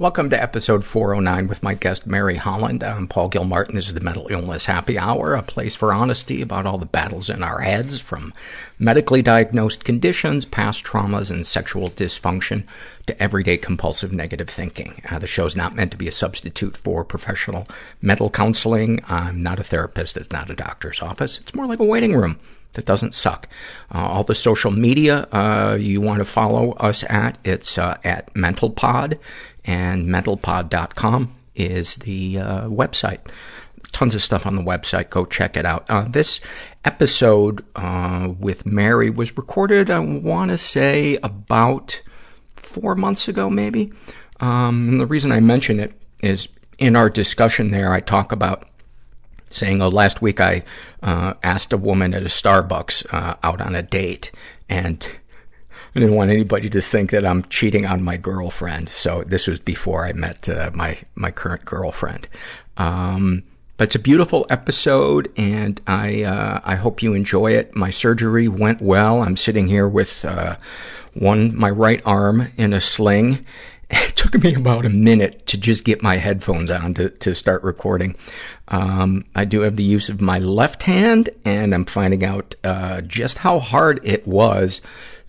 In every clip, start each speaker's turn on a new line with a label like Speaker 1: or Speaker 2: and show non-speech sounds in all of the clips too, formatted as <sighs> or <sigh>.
Speaker 1: Welcome to episode 409 with my guest Mary Holland. I'm Paul Gilmartin. This is the Mental Illness Happy Hour, a place for honesty about all the battles in our heads, from medically diagnosed conditions, past traumas, and sexual dysfunction to everyday compulsive negative thinking. Uh, the show's not meant to be a substitute for professional mental counseling. I'm not a therapist. It's not a doctor's office. It's more like a waiting room that doesn't suck. Uh, all the social media uh, you want to follow us at, it's uh, at MentalPod, and mentalpod.com is the uh, website. Tons of stuff on the website. Go check it out. Uh, this episode uh, with Mary was recorded, I want to say, about four months ago, maybe. Um, and the reason I mention it is in our discussion there, I talk about saying, oh, last week I uh, asked a woman at a Starbucks uh, out on a date, and I didn't want anybody to think that I'm cheating on my girlfriend. So this was before I met uh, my my current girlfriend. Um, but it's a beautiful episode, and I uh, I hope you enjoy it. My surgery went well. I'm sitting here with uh, one my right arm in a sling. <laughs> It took me about a minute to just get my headphones on to, to start recording. Um, I do have the use of my left hand, and I'm finding out uh, just how hard it was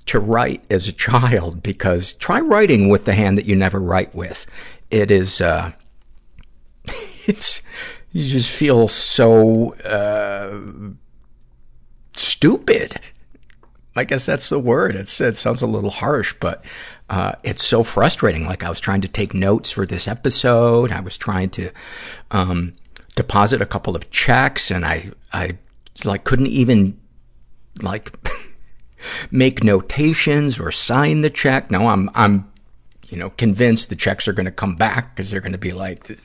Speaker 1: to write as a child because try writing with the hand that you never write with. It is, uh, <laughs> it's, you just feel so, uh, stupid. I guess that's the word. It's, it sounds a little harsh, but, uh, it's so frustrating. Like I was trying to take notes for this episode. I was trying to, um, deposit a couple of checks and I, I like couldn't even like <laughs> make notations or sign the check. No, I'm, I'm, you know, convinced the checks are going to come back because they're going to be like,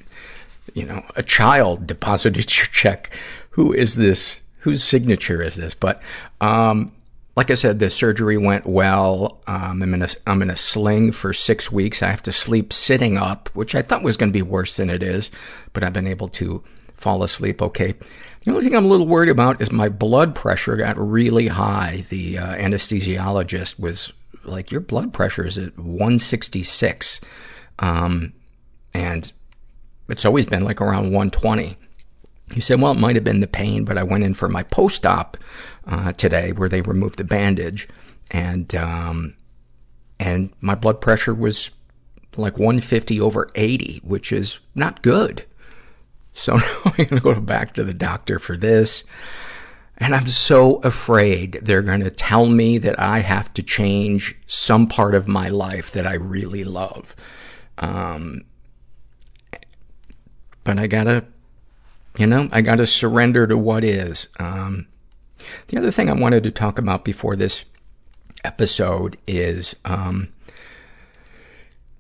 Speaker 1: you know, a child deposited your check. Who is this? Whose signature is this? But, um, like I said, the surgery went well. Um, I'm in a, I'm in a sling for six weeks. I have to sleep sitting up, which I thought was going to be worse than it is, but I've been able to fall asleep okay. The only thing I'm a little worried about is my blood pressure got really high. The uh, anesthesiologist was like, your blood pressure is at 166. Um, and it's always been like around 120. He said, well, it might have been the pain, but I went in for my post-op, uh, today where they removed the bandage and, um, and my blood pressure was like 150 over 80, which is not good. So I'm going to go back to the doctor for this. And I'm so afraid they're going to tell me that I have to change some part of my life that I really love. Um, but I gotta, you know, I gotta surrender to what is. Um, the other thing I wanted to talk about before this episode is, um,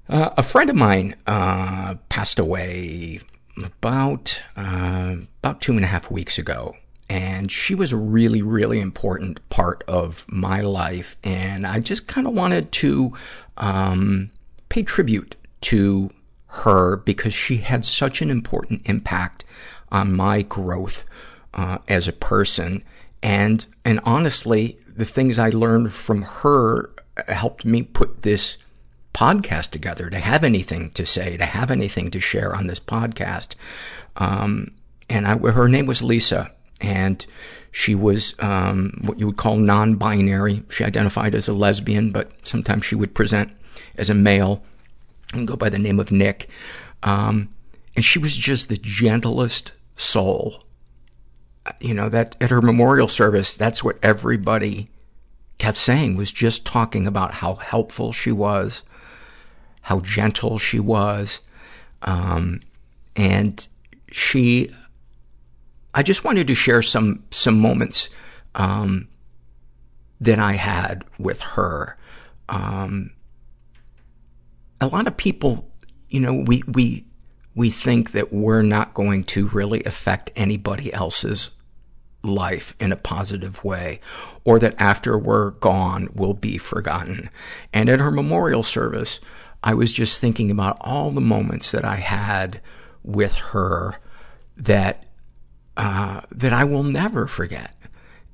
Speaker 1: Uh, a friend of mine, uh, passed away about, uh, about two and a half weeks ago. And she was a really, really important part of my life. And I just kind of wanted to, um, pay tribute to her because she had such an important impact on my growth, uh, as a person. And, and honestly, the things I learned from her helped me put this podcast together, to have anything to say, to have anything to share on this podcast. Um, and I, her name was Lisa, and she was um, what you would call non-binary. She identified as a lesbian, but sometimes she would present as a male and go by the name of Nick. Um, and she was just the gentlest soul. You know, that at her memorial service, that's what everybody kept saying was just talking about how helpful she was, how gentle she was. Um, and she, I just wanted to share some, some moments, um, that I had with her. Um, a lot of people, you know, we, we, we think that we're not going to really affect anybody else's life in a positive way, or that after we're gone, we'll be forgotten. And at her memorial service, I was just thinking about all the moments that I had with her that, uh, that I will never forget.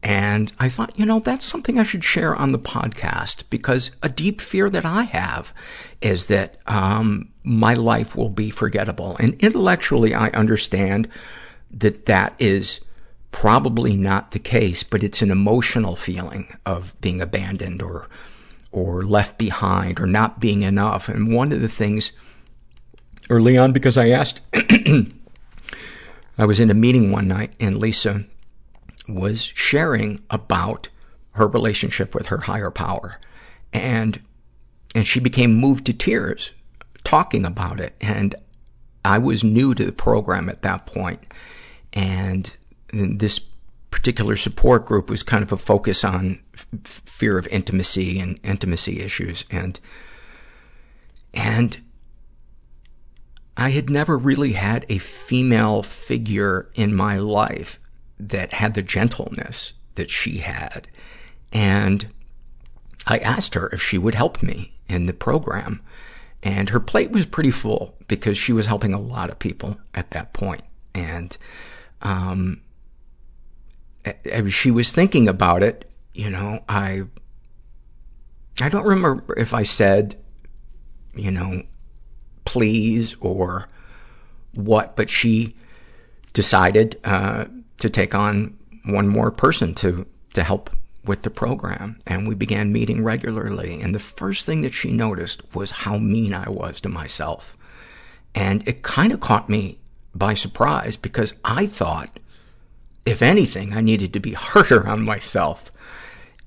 Speaker 1: And I thought, you know, that's something I should share on the podcast because a deep fear that I have is that, um, my life will be forgettable. And intellectually, I understand that that is probably not the case, but it's an emotional feeling of being abandoned or, or left behind or not being enough. And one of the things early on, because I asked, <clears throat> I was in a meeting one night and Lisa was sharing about her relationship with her higher power. And, and she became moved to tears talking about it. And I was new to the program at that point. And this particular support group was kind of a focus on f- fear of intimacy and intimacy issues. And, and I had never really had a female figure in my life that had the gentleness that she had. And I asked her if she would help me in the program. And her plate was pretty full because she was helping a lot of people at that point. And, um, as she was thinking about it, you know, I, I don't remember if I said, you know, please or what, but she decided, uh, to take on one more person to, to help with the program. And we began meeting regularly. And the first thing that she noticed was how mean I was to myself. And it kind of caught me by surprise because I thought, if anything, I needed to be <laughs> harder on myself.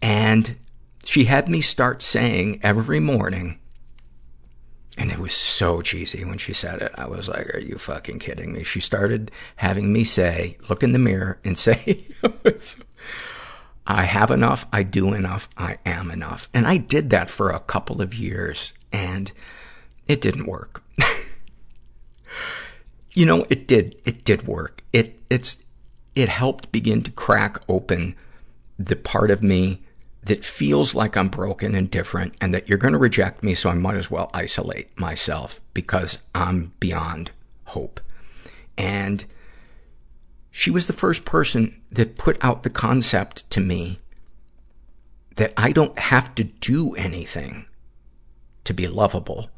Speaker 1: And she had me start saying every morning, and it was so cheesy when she said it. I was like, are you fucking kidding me? She started having me say, look in the mirror and <laughs> say, I have enough, I do enough, I am enough. And I did that for a couple of years and it didn't work. <laughs> you know, it did, it did work. It, it's, it helped begin to crack open the part of me that feels like I'm broken and different and that you're going to reject me, so I might as well isolate myself because I'm beyond hope. And she was the first person that put out the concept to me that I don't have to do anything to be lovable.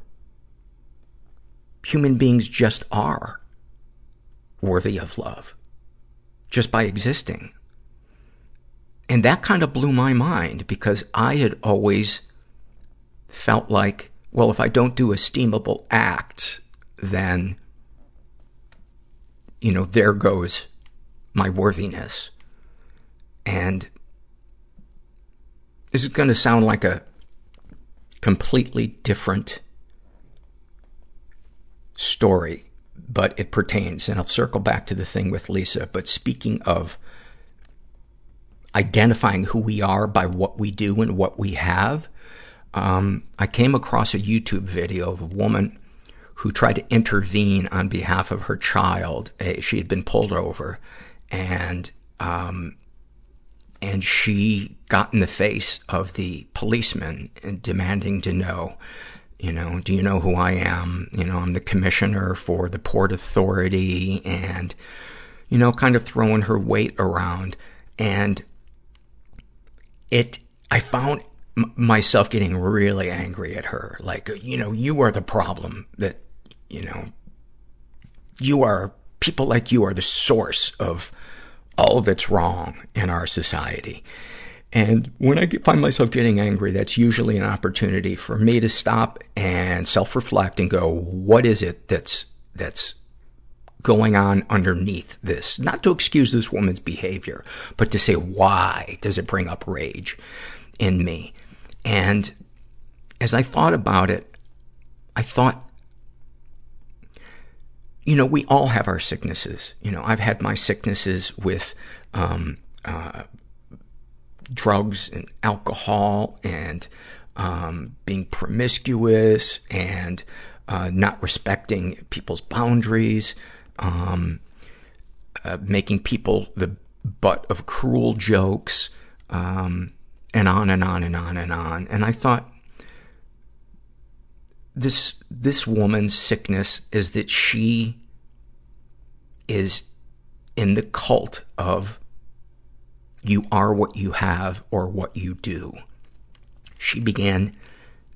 Speaker 1: Human beings just are worthy of love just by existing. And that kind of blew my mind because I had always felt like, well, if I don't do esteemable acts, then, you know, there goes my worthiness. And this is going to sound like a completely different story, but it pertains. And I'll circle back to the thing with Lisa. But speaking of identifying who we are by what we do and what we have, um, I came across a YouTube video of a woman who tried to intervene on behalf of her child. Uh, she had been pulled over and, um, and she got in the face of the policeman demanding to know, you know, do you know who I am? You know, I'm the commissioner for the Port Authority and, you know, kind of throwing her weight around. And it, I found m- myself getting really angry at her. Like, you know, you are the problem that, you know, you are, people like you are the source of all that's wrong in our society. And when I find myself getting angry, that's usually an opportunity for me to stop and self-reflect and go, what is it that's, that's going on underneath this? Not to excuse this woman's behavior, but to say, why does it bring up rage in me? And as I thought about it, I thought, you know, we all have our sicknesses. You know, I've had my sicknesses with, um, uh, drugs and alcohol and, um, being promiscuous and, uh, not respecting people's boundaries, um, uh, making people the butt of cruel jokes, um, and on and on and on and on. And I thought, this, this woman's sickness is that she is in the cult of you are what you have or what you do. She began,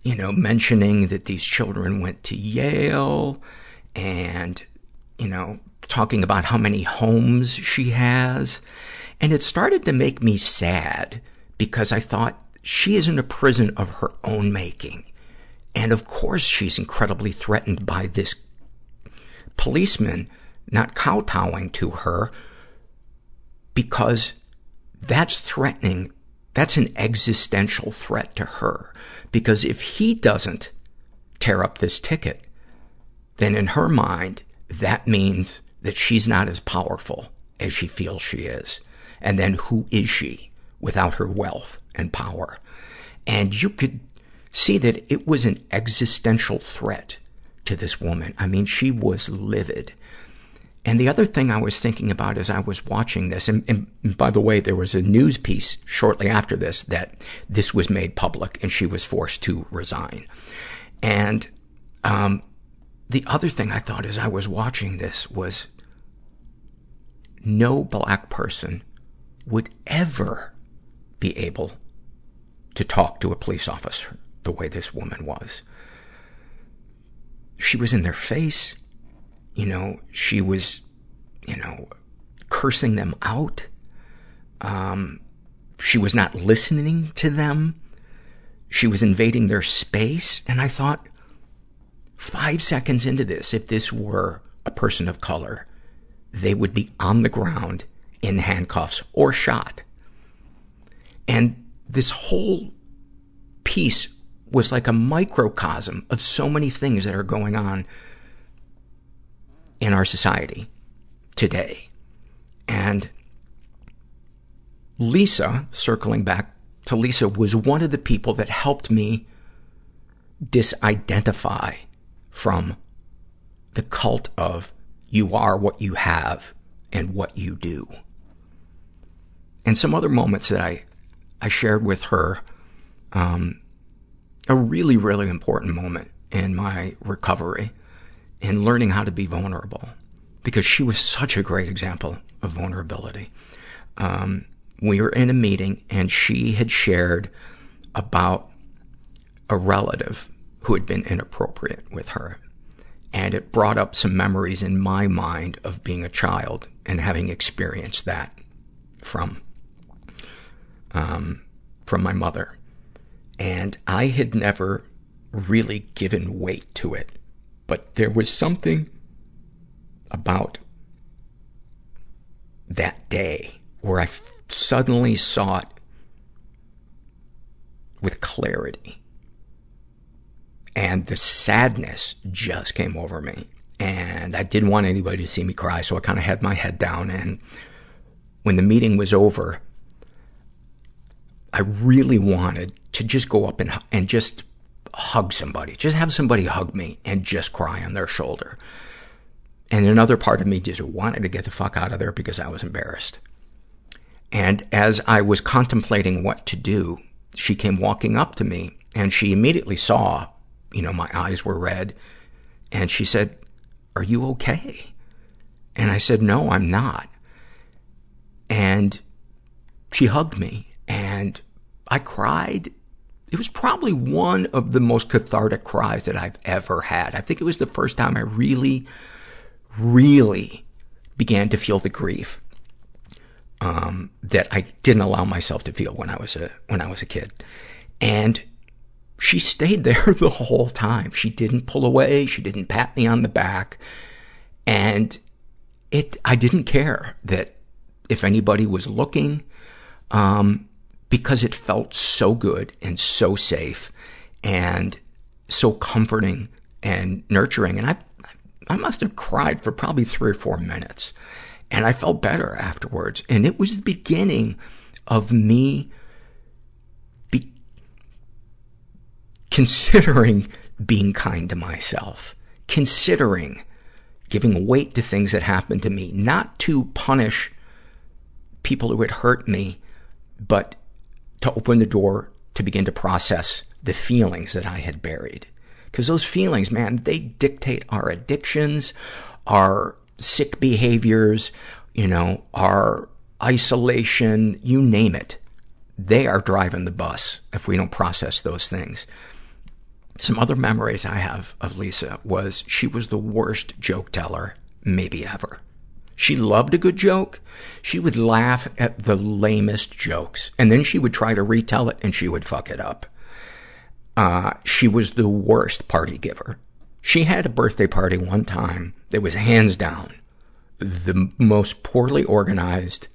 Speaker 1: you know, mentioning that these children went to Yale and, you know, talking about how many homes she has. And it started to make me sad because I thought she is in a prison of her own making. And of course she's incredibly threatened by this policeman not kowtowing to her because that's threatening. That's an existential threat to her. Because if he doesn't tear up this ticket, then in her mind, that means that she's not as powerful as she feels she is. And then who is she without her wealth and power? And you could see that it was an existential threat to this woman. I mean, she was livid. And the other thing I was thinking about as I was watching this, and, and, by the way, there was a news piece shortly after this that this was made public and she was forced to resign. And, um, the other thing I thought as I was watching this was no black person would ever be able to talk to a police officer the way this woman was. She was in their face. You know, she was, you know, cursing them out. Um, she was not listening to them. She was invading their space. And I thought, five seconds into this, if this were a person of color, they would be on the ground in handcuffs or shot. And this whole piece was like a microcosm of so many things that are going on in our society today. And Lisa, circling back to Lisa, was one of the people that helped me disidentify from the cult of you are what you have and what you do. And some other moments that I, I shared with her, um, a really, really important moment in my recovery in learning how to be vulnerable because she was such a great example of vulnerability. Um, we were in a meeting and she had shared about a relative who had been inappropriate with her. And it brought up some memories in my mind of being a child and having experienced that from, um, from my mother. And I had never really given weight to it. But there was something about that day where I suddenly saw it with clarity. And the sadness just came over me. And I didn't want anybody to see me cry, so I kind of had my head down. And when the meeting was over, I really wanted to just go up and, and just hug somebody. Just have somebody hug me and just cry on their shoulder. And another part of me just wanted to get the fuck out of there because I was embarrassed. And as I was contemplating what to do, she came walking up to me and she immediately saw, you know, my eyes were red. And she said, are you okay? And I said, no, I'm not. And she hugged me and I cried. It was probably one of the most cathartic cries that I've ever had. I think it was the first time I really really began to feel the grief um, that I didn't allow myself to feel when I was a when I was a kid, and she stayed <laughs> there the whole time. She didn't pull away. She didn't pat me on the back, and it. I didn't care that if anybody was looking, um, because it felt so good and so safe and so comforting and nurturing. And I I must have cried for probably three or four minutes. And I felt better afterwards. And it was the beginning of me be- considering being kind to myself, considering giving weight to things that happened to me, not to punish people who had hurt me, but to open the door to begin to process the feelings that I had buried. Because those feelings, man, they dictate our addictions, our sick behaviors, you know, our isolation, you name it. They are driving the bus if we don't process those things. Some other memories I have of Lisa was she was the worst joke teller maybe ever. She loved a good joke. She would laugh at the lamest jokes. And then she would try to retell it and she would fuck it up. Uh, she was the worst party giver. She had a birthday party one time that was hands down the most poorly organized,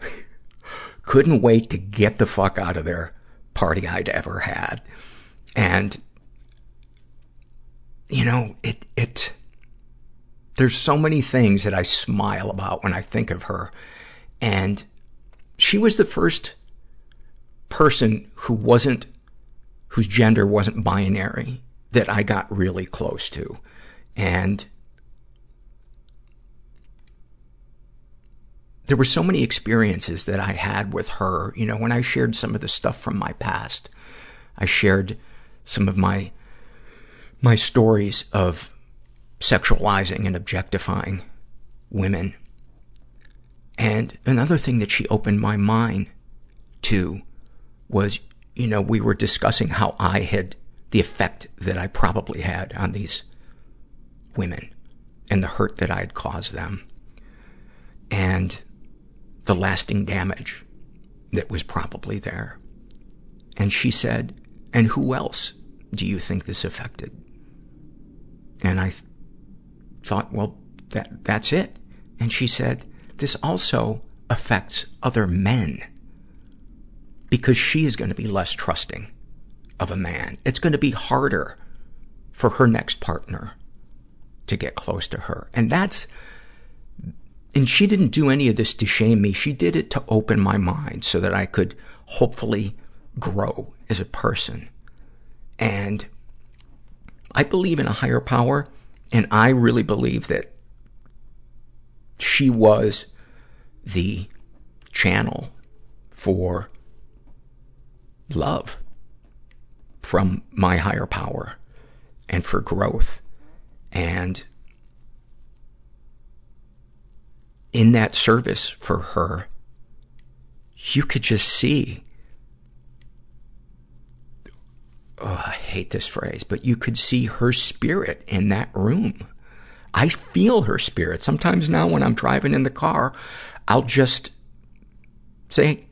Speaker 1: <laughs> couldn't wait to get the fuck out of there party I'd ever had. And, you know, it, it, there's so many things that I smile about when I think of her. And she was the first person who wasn't whose gender wasn't binary that I got really close to. And there were so many experiences that I had with her. You know, when I shared some of the stuff from my past, I shared some of my, my stories of sexualizing and objectifying women. And another thing that she opened my mind to was you know, we were discussing how I had, the effect that I probably had on these women and the hurt that I had caused them and the lasting damage that was probably there. And she said, and who else do you think this affected? And I thought, well, that, that's it. And she said, this also affects other men because she is going to be less trusting of a man. It's going to be harder for her next partner to get close to her. And that's, and she didn't do any of this to shame me. She did it to open my mind so that I could hopefully grow as a person. And I believe in a higher power, and I really believe that she was the channel for love from my higher power and for growth. And in that service for her, you could just see, oh, Oh, I hate this phrase, but you could see her spirit in that room. I feel her spirit. Sometimes now when I'm driving in the car, I'll just say,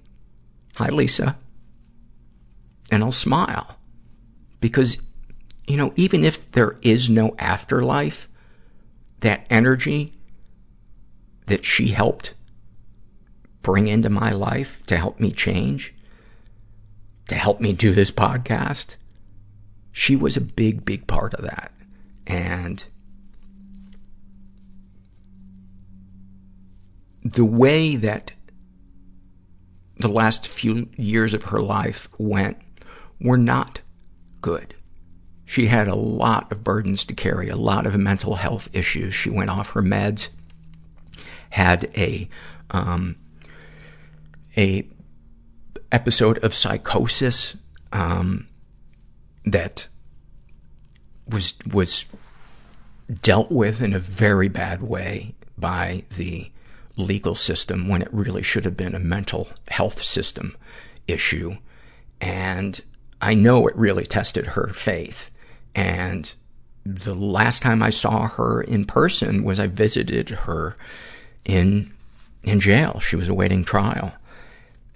Speaker 1: hi, Lisa and I'll smile. Because, you know, even if there is no afterlife, that energy that she helped bring into my life to help me change, to help me do this podcast, she was a big, big part of that. And the way that the last few years of her life went were not good. She had a lot of burdens to carry, a lot of mental health issues. She went off her meds, had a, um, a episode of psychosis, um, that was, was dealt with in a very bad way by the legal system when it really should have been a mental health system issue. And I know it really tested her faith. And the last time I saw her in person was I visited her in, in jail. She was awaiting trial.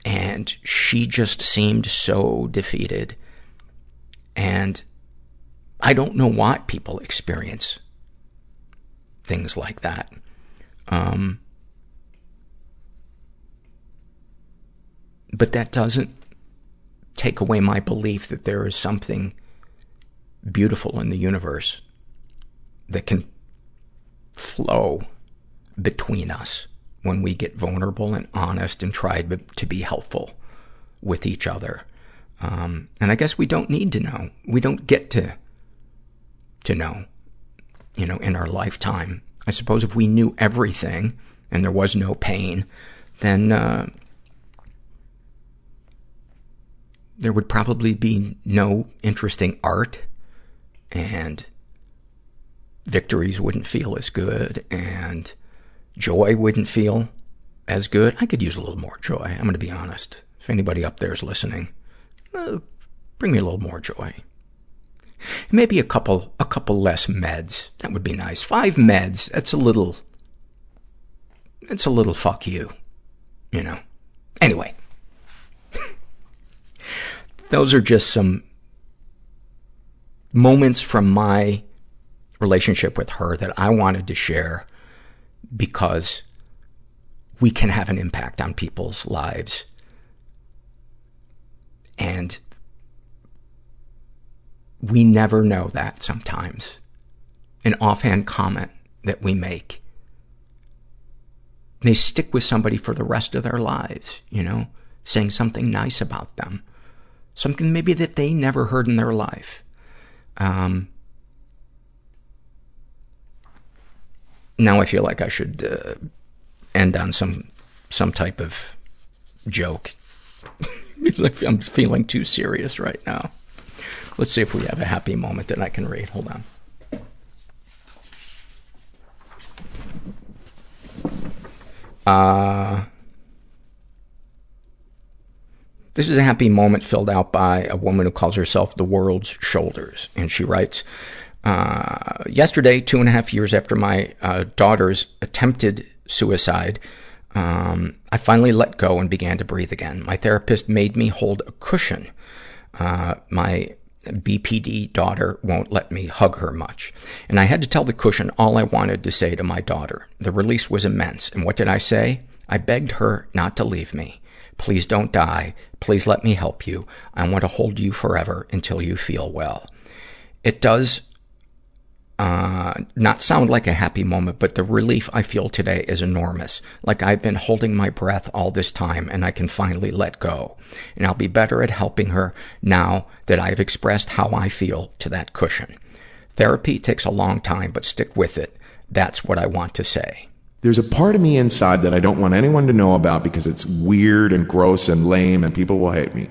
Speaker 1: And she just seemed so defeated. And I don't know why people experience things like that. Um, but that doesn't take away my belief that there is something beautiful in the universe that can flow between us when we get vulnerable and honest and try to be helpful with each other. Um, and I guess we don't need to know. We don't get to, to know, you know, in our lifetime. I suppose if we knew everything and there was no pain, then, uh, there would probably be no interesting art and victories wouldn't feel as good and joy wouldn't feel as good. I could use a little more joy. I'm going to be honest. If anybody up there is listening, Uh, bring me a little more joy. Maybe a couple, a couple less meds. That would be nice. Five meds. That's a little, that's a little fuck you. You know. Anyway. <laughs> Those are just some moments from my relationship with her that I wanted to share because we can have an impact on people's lives. And we never know that sometimes. An offhand comment that we make may stick with somebody for the rest of their lives, you know, saying something nice about them. Something maybe that they never heard in their life. Um, now I feel like I should uh, end on some some type of joke. <laughs> because I'm feeling too serious right now. Let's see if we have a happy moment that I can read. Hold on. Uh, This is a happy moment filled out by a woman who calls herself the world's shoulders. And she writes, uh, yesterday, two and a half years after my uh, daughter's attempted suicide, um, I finally let go and began to breathe again. My therapist made me hold a cushion. Uh, my BPD daughter won't let me hug her much. And I had to tell the cushion all I wanted to say to my daughter. The release was immense. And what did I say? I begged her not to leave me. Please don't die. Please let me help you. I want to hold you forever until you feel well. It does uh, not sound like a happy moment, but the relief I feel today is enormous. Like I've been holding my breath all this time and I can finally let go. And I'll be better at helping her now that I've expressed how I feel to that cushion. Therapy takes a long time, but stick with it. That's what I want to say.
Speaker 2: There's a part of me inside that I don't want anyone to know about because it's weird and gross and lame and people will hate me.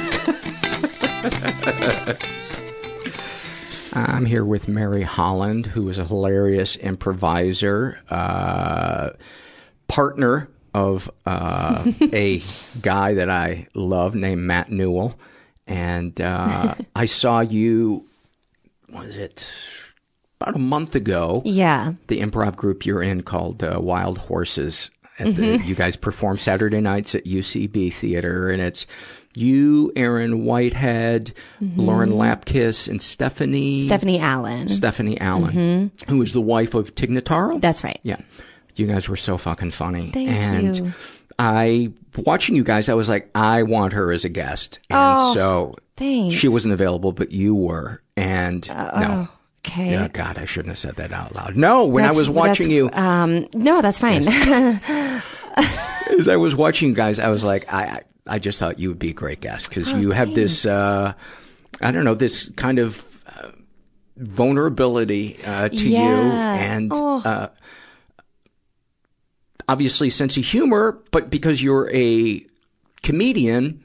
Speaker 3: <laughs>
Speaker 1: I'm here with Mary Holland, who is a hilarious improviser, uh, partner of uh, a <laughs> guy that I love named Matt Newell. And uh, I saw you, was it about a month ago?
Speaker 4: Yeah.
Speaker 1: The improv group you're in called uh, Wild Horses. The,
Speaker 4: Mhm.
Speaker 1: you guys perform Saturday nights at UCB Theater, and it's you, Erin Whitehead,
Speaker 4: Mhm.
Speaker 1: Lauren Lapkus, and Stephanie.
Speaker 4: Stephanie Allynne.
Speaker 1: Stephanie Allynne,
Speaker 4: Mhm.
Speaker 1: who is the wife of Tig Notaro.
Speaker 4: That's right.
Speaker 1: Yeah, you guys were so fucking funny.
Speaker 4: Thank
Speaker 1: and
Speaker 4: you.
Speaker 1: I watching you guys, I was like, I want her as a guest, and
Speaker 4: Oh,
Speaker 1: so
Speaker 4: thanks.
Speaker 1: she wasn't available, but you were, and no.
Speaker 4: oh, okay.
Speaker 1: God, I shouldn't have said that out loud. No, when I was watching you,
Speaker 4: Um, no, that's fine. <laughs>
Speaker 1: as I was watching you guys, I was like, I, I, just thought you would be a great guest because
Speaker 4: Oh,
Speaker 1: you have this, uh, I don't know, this kind of uh, vulnerability uh, to you and
Speaker 4: Oh.
Speaker 1: uh, obviously sense of humor, but because you're a comedian,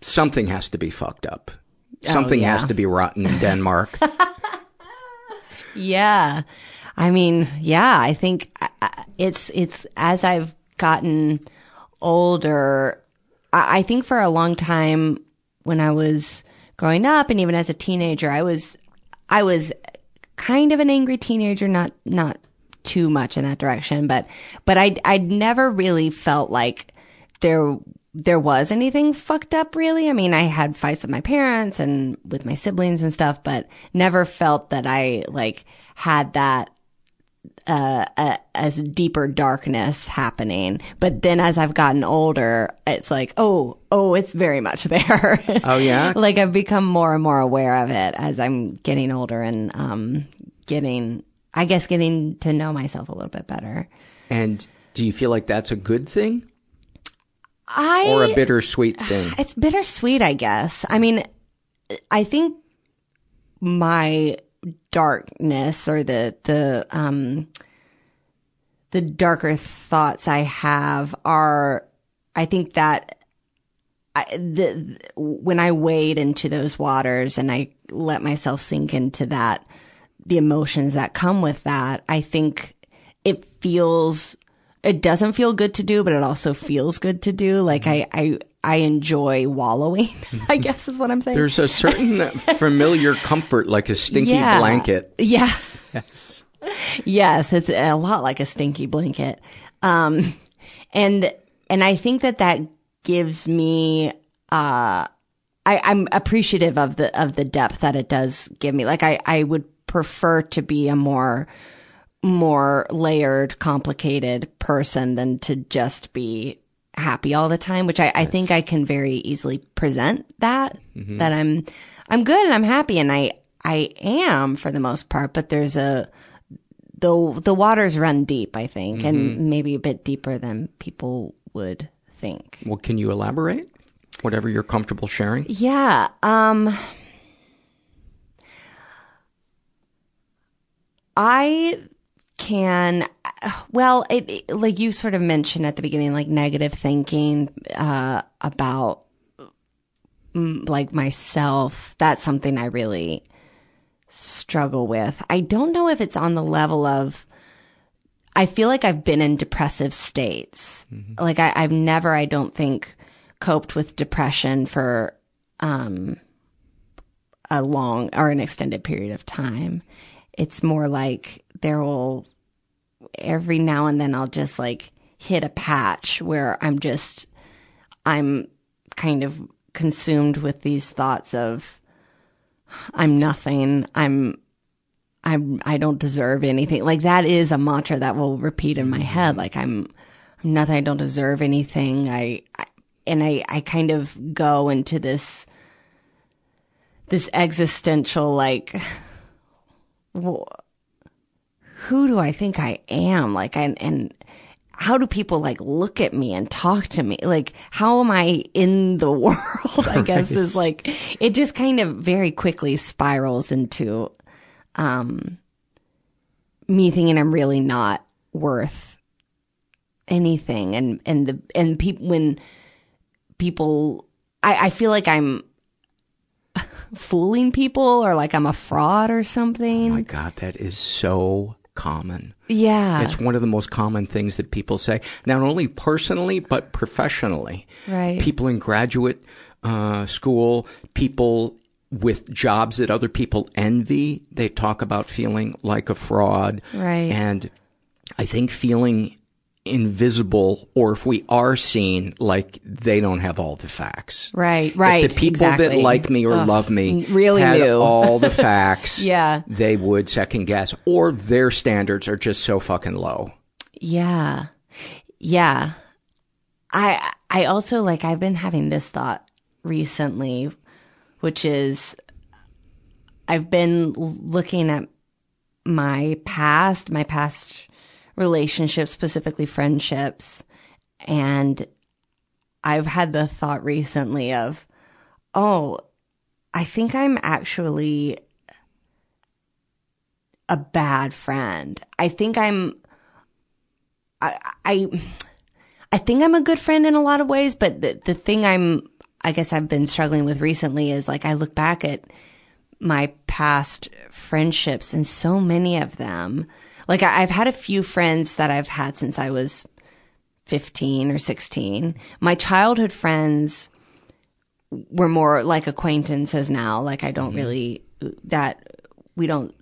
Speaker 1: something has to be fucked up.
Speaker 4: Oh,
Speaker 1: Something
Speaker 4: yeah.
Speaker 1: has to be rotten in Denmark. <laughs>
Speaker 4: Yeah. I mean, yeah, I think uh, uh, it's, it's as I've gotten older, I, think for a long time when I was growing up and even as a teenager, I was, I was kind of an angry teenager, not, not too much in that direction, but, but I, I never really felt like there, there was anything fucked up really. I mean, I had fights with my parents and with my siblings and stuff, but never felt that I like had that uh, a, as deeper darkness happening. But then as I've gotten older, it's like, oh, oh, it's very much <laughs> there.
Speaker 1: Oh, yeah? <laughs>
Speaker 4: like I've become more and more aware of it as I'm getting older and, um, getting, I guess getting to know myself a little bit better.
Speaker 1: and do you feel like that's a good thing
Speaker 4: I,
Speaker 1: or a bittersweet thing? <sighs>
Speaker 4: It's bittersweet, I guess. I mean, I think my darkness or the the um the darker thoughts I have are I think that I, the when I wade into those waters and I let myself sink into that the emotions that come with that, I think it feels it doesn't feel good to do, but it also feels good to do. Like I I I enjoy wallowing, <laughs> I guess is what I'm saying.
Speaker 1: There's a certain <laughs> familiar comfort, like a stinky
Speaker 4: Yeah.
Speaker 1: blanket.
Speaker 4: Yeah.
Speaker 1: Yes.
Speaker 4: Yes, it's a lot like a stinky blanket. Um, and, and I think that that gives me, uh, I, I'm appreciative of the, of the depth that it does give me. Like I, I would prefer to be a more, more layered, complicated person than to just be happy all the time, which I, I think I can very easily present that,
Speaker 5: Mhm.
Speaker 4: that I'm, I'm good and I'm happy and I, I am for the most part, but there's a, the, the waters run deep, I think,
Speaker 1: Mhm.
Speaker 4: and maybe a bit deeper than people would think.
Speaker 1: Well, can you elaborate? Whatever you're comfortable sharing.
Speaker 4: Yeah. Um, I can, well, it, it- like you sort of mentioned at the beginning, like negative thinking, uh, about mm, like myself. That's something I really struggle with. I don't know if it's on the level of, I feel like I've been in depressive states. Like I, I've never, I don't think, coped with depression for um, a long or an extended period of time. It's more like there will every now and then I'll just like hit a patch where I'm just I'm kind of consumed with these thoughts of I'm nothing. I'm I'm I don't deserve anything. Like that is a mantra that will repeat in my head. Mm-hmm. Like I'm I'm nothing. I don't deserve anything. I, I and I I kind of go into this this existential like wh- who do I think I am? Like and and how do people like look at me and talk to me? Like how am I in the <laughs> world? I guess is like it just kind of very quickly spirals into um me thinking I'm really not worth anything and and the and people when people I, I feel like I'm fooling people or like I'm a fraud or something.
Speaker 1: Oh my God, that is so common.
Speaker 4: Yeah.
Speaker 1: It's one of the most common things that people say, not only personally, but professionally.
Speaker 4: Right.
Speaker 1: People in graduate uh, school, people with jobs that other people envy, they talk about feeling like a fraud.
Speaker 4: Right.
Speaker 1: And I think feeling invisible or if we are seen like they don't have all the facts.
Speaker 4: Right, right.
Speaker 1: If the people that like me or
Speaker 4: Ugh,
Speaker 1: love me mm,
Speaker 4: really
Speaker 1: had
Speaker 4: knew.
Speaker 1: all the <laughs> facts,
Speaker 4: Yeah.
Speaker 1: they would second guess or their standards are just so fucking low.
Speaker 4: Yeah. Yeah. I I also like I've been having this thought recently which is I've been looking at my past, my past relationships, specifically friendships, and I've had the thought recently of oh, I think I'm actually a bad friend. I think I'm I, I, I think I'm a good friend in a lot of ways, but the, the thing I'm, I guess I've been struggling with recently is like I look back at my past friendships and so many of them, like I, I've had a few friends that I've had since I was 15 or 16. My childhood friends were more like acquaintances now. Like I don't mm-hmm. really, that we don't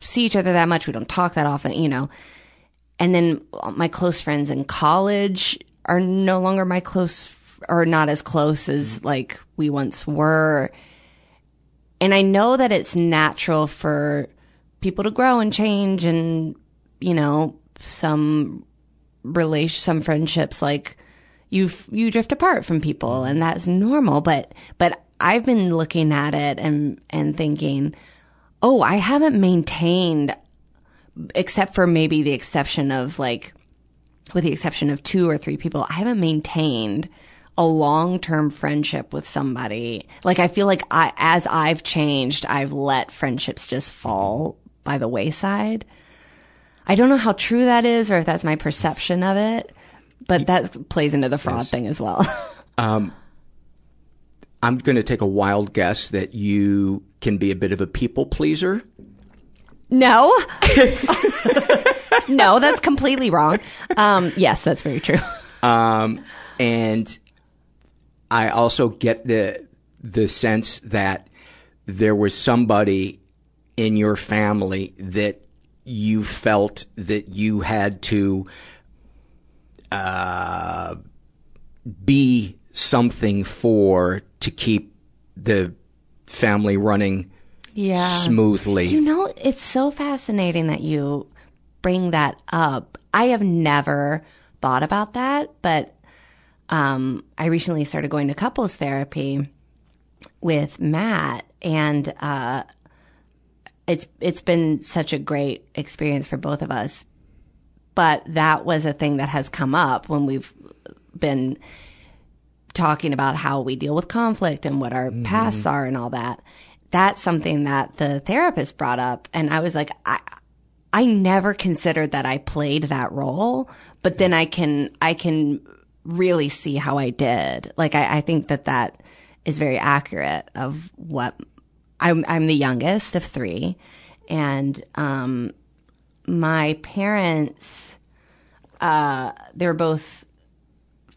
Speaker 4: see each other that much. We don't talk that often, you know. And then my close friends in college are no longer my close or not as close as mm-hmm. like we once were. And I know that it's natural for people to grow and change and, you know, some relation, some friendships like you you drift apart from people and that's normal, but but I've been looking at it and and thinking, "Oh, I haven't maintained except for maybe the exception of like, with the exception of two or three people, I haven't maintained a long term friendship with somebody. Like, I feel like I, as I've changed, I've let friendships just fall by the wayside. I don't know how true that is or if that's my perception of it, but that plays into the fraud thing as well. <laughs>
Speaker 1: Um, I'm going to take a wild guess that you can be a bit of a people pleaser.
Speaker 4: No. <laughs> no, that's completely wrong. Um, yes, that's very true.
Speaker 1: Um, and I also get the the sense that there was somebody in your family that you felt that you had to uh, be something for to keep the family running
Speaker 4: yeah.
Speaker 1: smoothly.
Speaker 4: You know, it's so fascinating that you bring that up. I have never thought about that, but um, I recently started going to couples therapy with Matt, and uh, it's it's been such a great experience for both of us. But that was a thing that has come up when we've been talking about how we deal with conflict and what our
Speaker 1: Mm-hmm.
Speaker 4: pasts are and all that. That's something that the therapist brought up, and I was like, I. I never considered that I played that role, but then I can, I can really see how I did. Like, I, I think that that is very accurate of what I'm, I'm the youngest of three. And, um, my parents, uh, they were both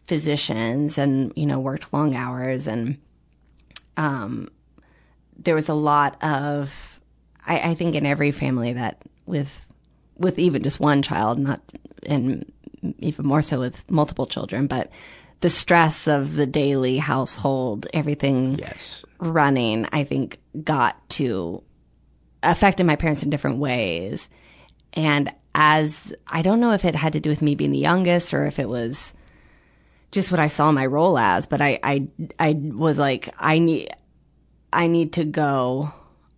Speaker 4: physicians and, you know, worked long hours and, um, there was a lot of, I, I think in every family that with, with even just one child, not, and even more so with multiple children, but the stress of the daily household, everything
Speaker 1: yes.
Speaker 4: running, I think got to affected my parents in different ways. And as I don't know if it had to do with me being the youngest or if it was just what I saw my role as, but I, I, I was like, I need, I need to go.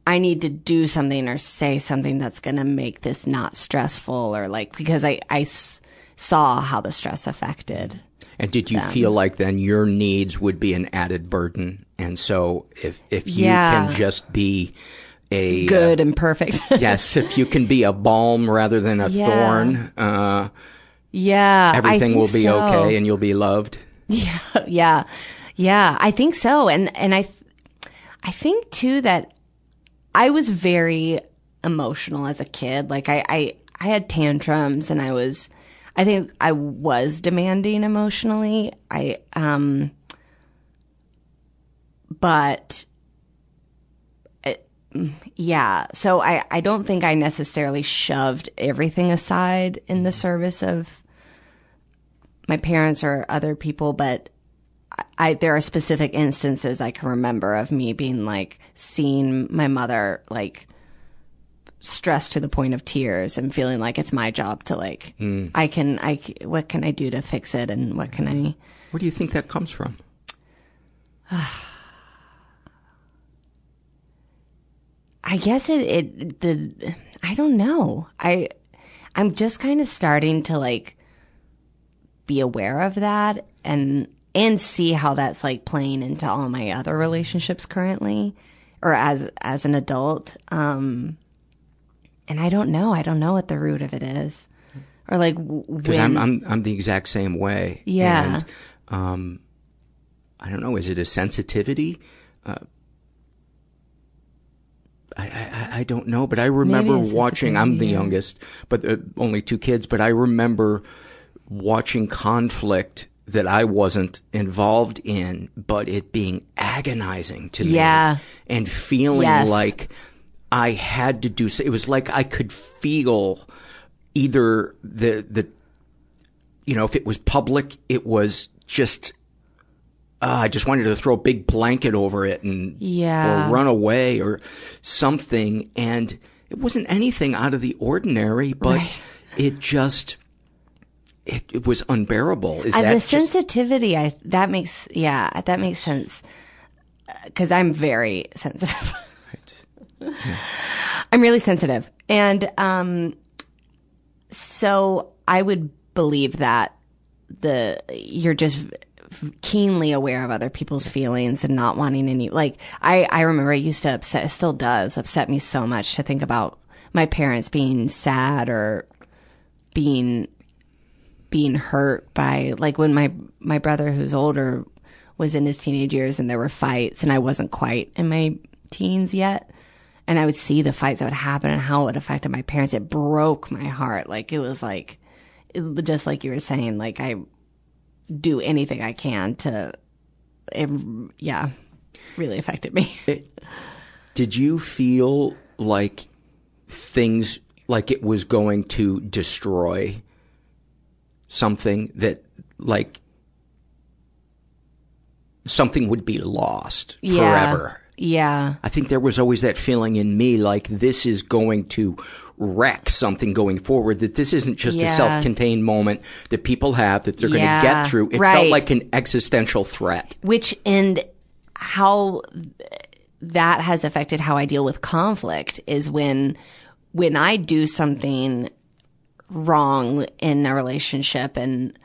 Speaker 4: I need to do something or say something that's going to make this not stressful or like, because I, I s- saw how the stress affected.
Speaker 1: And did you
Speaker 4: them.
Speaker 1: feel like then your needs would be an added burden? And so if, if you
Speaker 4: Yeah.
Speaker 1: can just be a
Speaker 4: Good
Speaker 1: uh,
Speaker 4: and perfect. <laughs>
Speaker 1: yes, if you can be a balm rather than a
Speaker 4: Yeah.
Speaker 1: thorn, uh,
Speaker 4: yeah.
Speaker 1: Everything will be
Speaker 4: so.
Speaker 1: okay and you'll be loved. <laughs>
Speaker 4: Yeah, yeah, yeah. I think so, and and I, I think too that I was very emotional as a kid. Like I, I, I had tantrums and I was, I think I was demanding emotionally. I, um, but it, yeah, so I, I don't think I necessarily shoved everything aside in the service of my parents or other people, but I, there are specific instances I can remember of me being like seeing my mother like stressed to the point of tears and feeling like it's my job to like
Speaker 1: Mm.
Speaker 4: I can I what can I do to fix it and what can I
Speaker 1: Where do you think that comes from? <sighs>
Speaker 4: I guess it it the I don't know. I I'm just kind of starting to like be aware of that and and see how that's like playing into all my other relationships currently or as as an adult. Um and I don't know. I don't know what the root of it is. Or like
Speaker 1: Because
Speaker 4: when
Speaker 1: I'm, I'm I'm the exact same way.
Speaker 4: Yeah.
Speaker 1: And, um, I don't know. Is it a sensitivity? Uh, I, I I don't know, but I remember watching. I'm the youngest, but uh, only two kids. But I remember watching conflict that I wasn't involved in, but it being agonizing to me.
Speaker 4: Yeah.
Speaker 1: and feeling
Speaker 4: Yes.
Speaker 1: like I had to do. so- It was like I could feel either the the you know if it was public, it was just. Uh, I just wanted to throw a big blanket over it and
Speaker 4: Yeah.
Speaker 1: or run away or something, and it wasn't anything out of the ordinary, but
Speaker 4: Right.
Speaker 1: it just it, it was unbearable. Is
Speaker 4: Uh,
Speaker 1: that
Speaker 4: the
Speaker 1: just-
Speaker 4: sensitivity i that makes yeah that makes sense because i'm very sensitive <laughs> i'm really sensitive. And um so i would believe that the you're just keenly aware of other people's feelings and not wanting any like i i remember it used to upset it still does upset me so much to think about my parents being sad or being being hurt by like when my my brother who's older was in his teenage years and there were fights and I wasn't quite in my teens yet and I would see the fights that would happen and how it affected my parents. It broke my heart. Like it was like it, just like you were saying like I do anything I can to it, yeah really affected me.
Speaker 1: Did you feel like things like it was going to destroy something that like something would be lost
Speaker 4: yeah.
Speaker 1: forever?
Speaker 4: Yeah
Speaker 1: I think there was always that feeling in me like this is going to wreck something going forward, that this isn't just a self contained moment that people have that they're going to get through. It
Speaker 4: right.
Speaker 1: felt like an existential threat.
Speaker 4: which and how that has affected how I deal with conflict is when when I do something wrong in a relationship and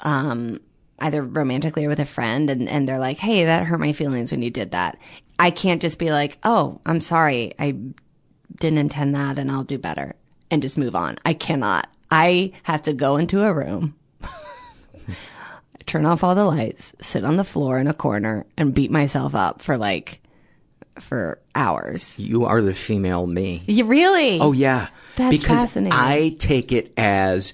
Speaker 4: um either romantically or with a friend and, and they're like, Hey, that hurt my feelings when you did that. I can't just be like, Oh, I'm sorry. I didn't intend that and I'll do better and just move on. I cannot. I have to go into a room <laughs> turn off all the lights, sit on the floor in a corner, and beat myself up for like for hours.
Speaker 1: You are the female me.
Speaker 4: You really?
Speaker 1: Oh yeah.
Speaker 4: That's
Speaker 1: because
Speaker 4: fascinating.
Speaker 1: I take it as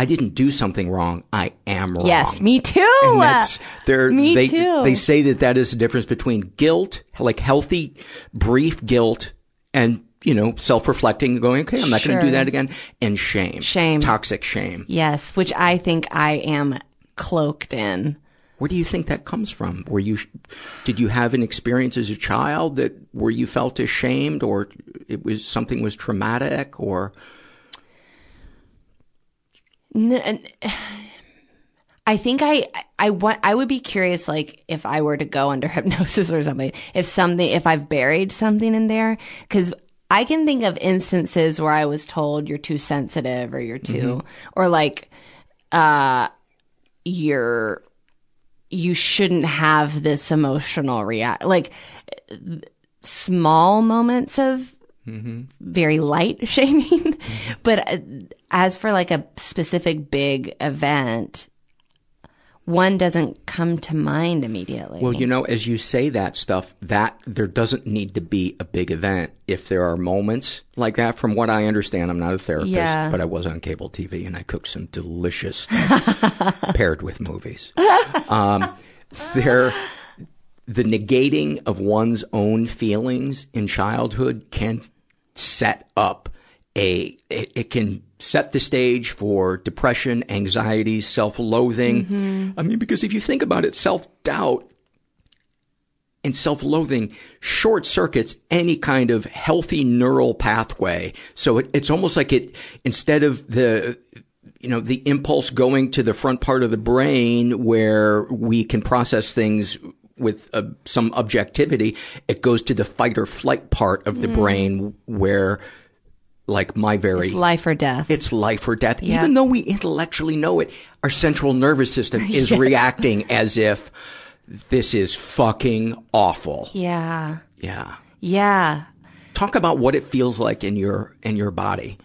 Speaker 1: I didn't do something wrong. I am wrong.
Speaker 4: Yes, me too.
Speaker 1: And that's
Speaker 4: Me
Speaker 1: they,
Speaker 4: too.
Speaker 1: They say that that is the difference between guilt, like healthy, brief guilt, and you know, self-reflecting, going, okay, I'm not going to do that again, and shame,
Speaker 4: Shame.
Speaker 1: toxic shame.
Speaker 4: Yes, which I think I am cloaked in.
Speaker 1: Where do you think that comes from? Were you, did you have an experience as a child that where you felt ashamed, or it was something was traumatic, or <sighs>
Speaker 4: I think I I want I would be curious like if I were to go under <laughs> hypnosis or something if something if I've buried something in there cuz I can think of instances where I was told you're too sensitive or you're too or like uh you're you shouldn't have this emotional react like small moments of very light <laughs> shaming. but uh, as for like a specific big event, one doesn't come to mind immediately.
Speaker 1: Well, you know, as you say that stuff, that there doesn't need to be a big event if there are moments like that. From what I understand, I'm not a therapist,
Speaker 4: Yeah.
Speaker 1: but I was on cable TV and I cooked some delicious stuff <laughs> paired with movies. Um, there, the negating of one's own feelings in childhood can set up a it, it can set the stage for depression, anxiety, self-loathing.
Speaker 4: Mhm.
Speaker 1: I mean, because if you think about it, self-doubt and self-loathing short circuits any kind of healthy neural pathway. So it, it's almost like it, instead of the, you know, the impulse going to the front part of the brain where we can process things with uh, some objectivity, it goes to the fight or flight part of the
Speaker 4: Mm.
Speaker 1: brain where, like my very
Speaker 4: it's life or death.
Speaker 1: it's life or death.
Speaker 4: Yeah.
Speaker 1: Even though we intellectually know it, our central nervous system <laughs> is reacting as if this is fucking awful.
Speaker 4: yeah.
Speaker 1: Yeah.
Speaker 4: Yeah.
Speaker 1: Talk about what it feels like in your in your body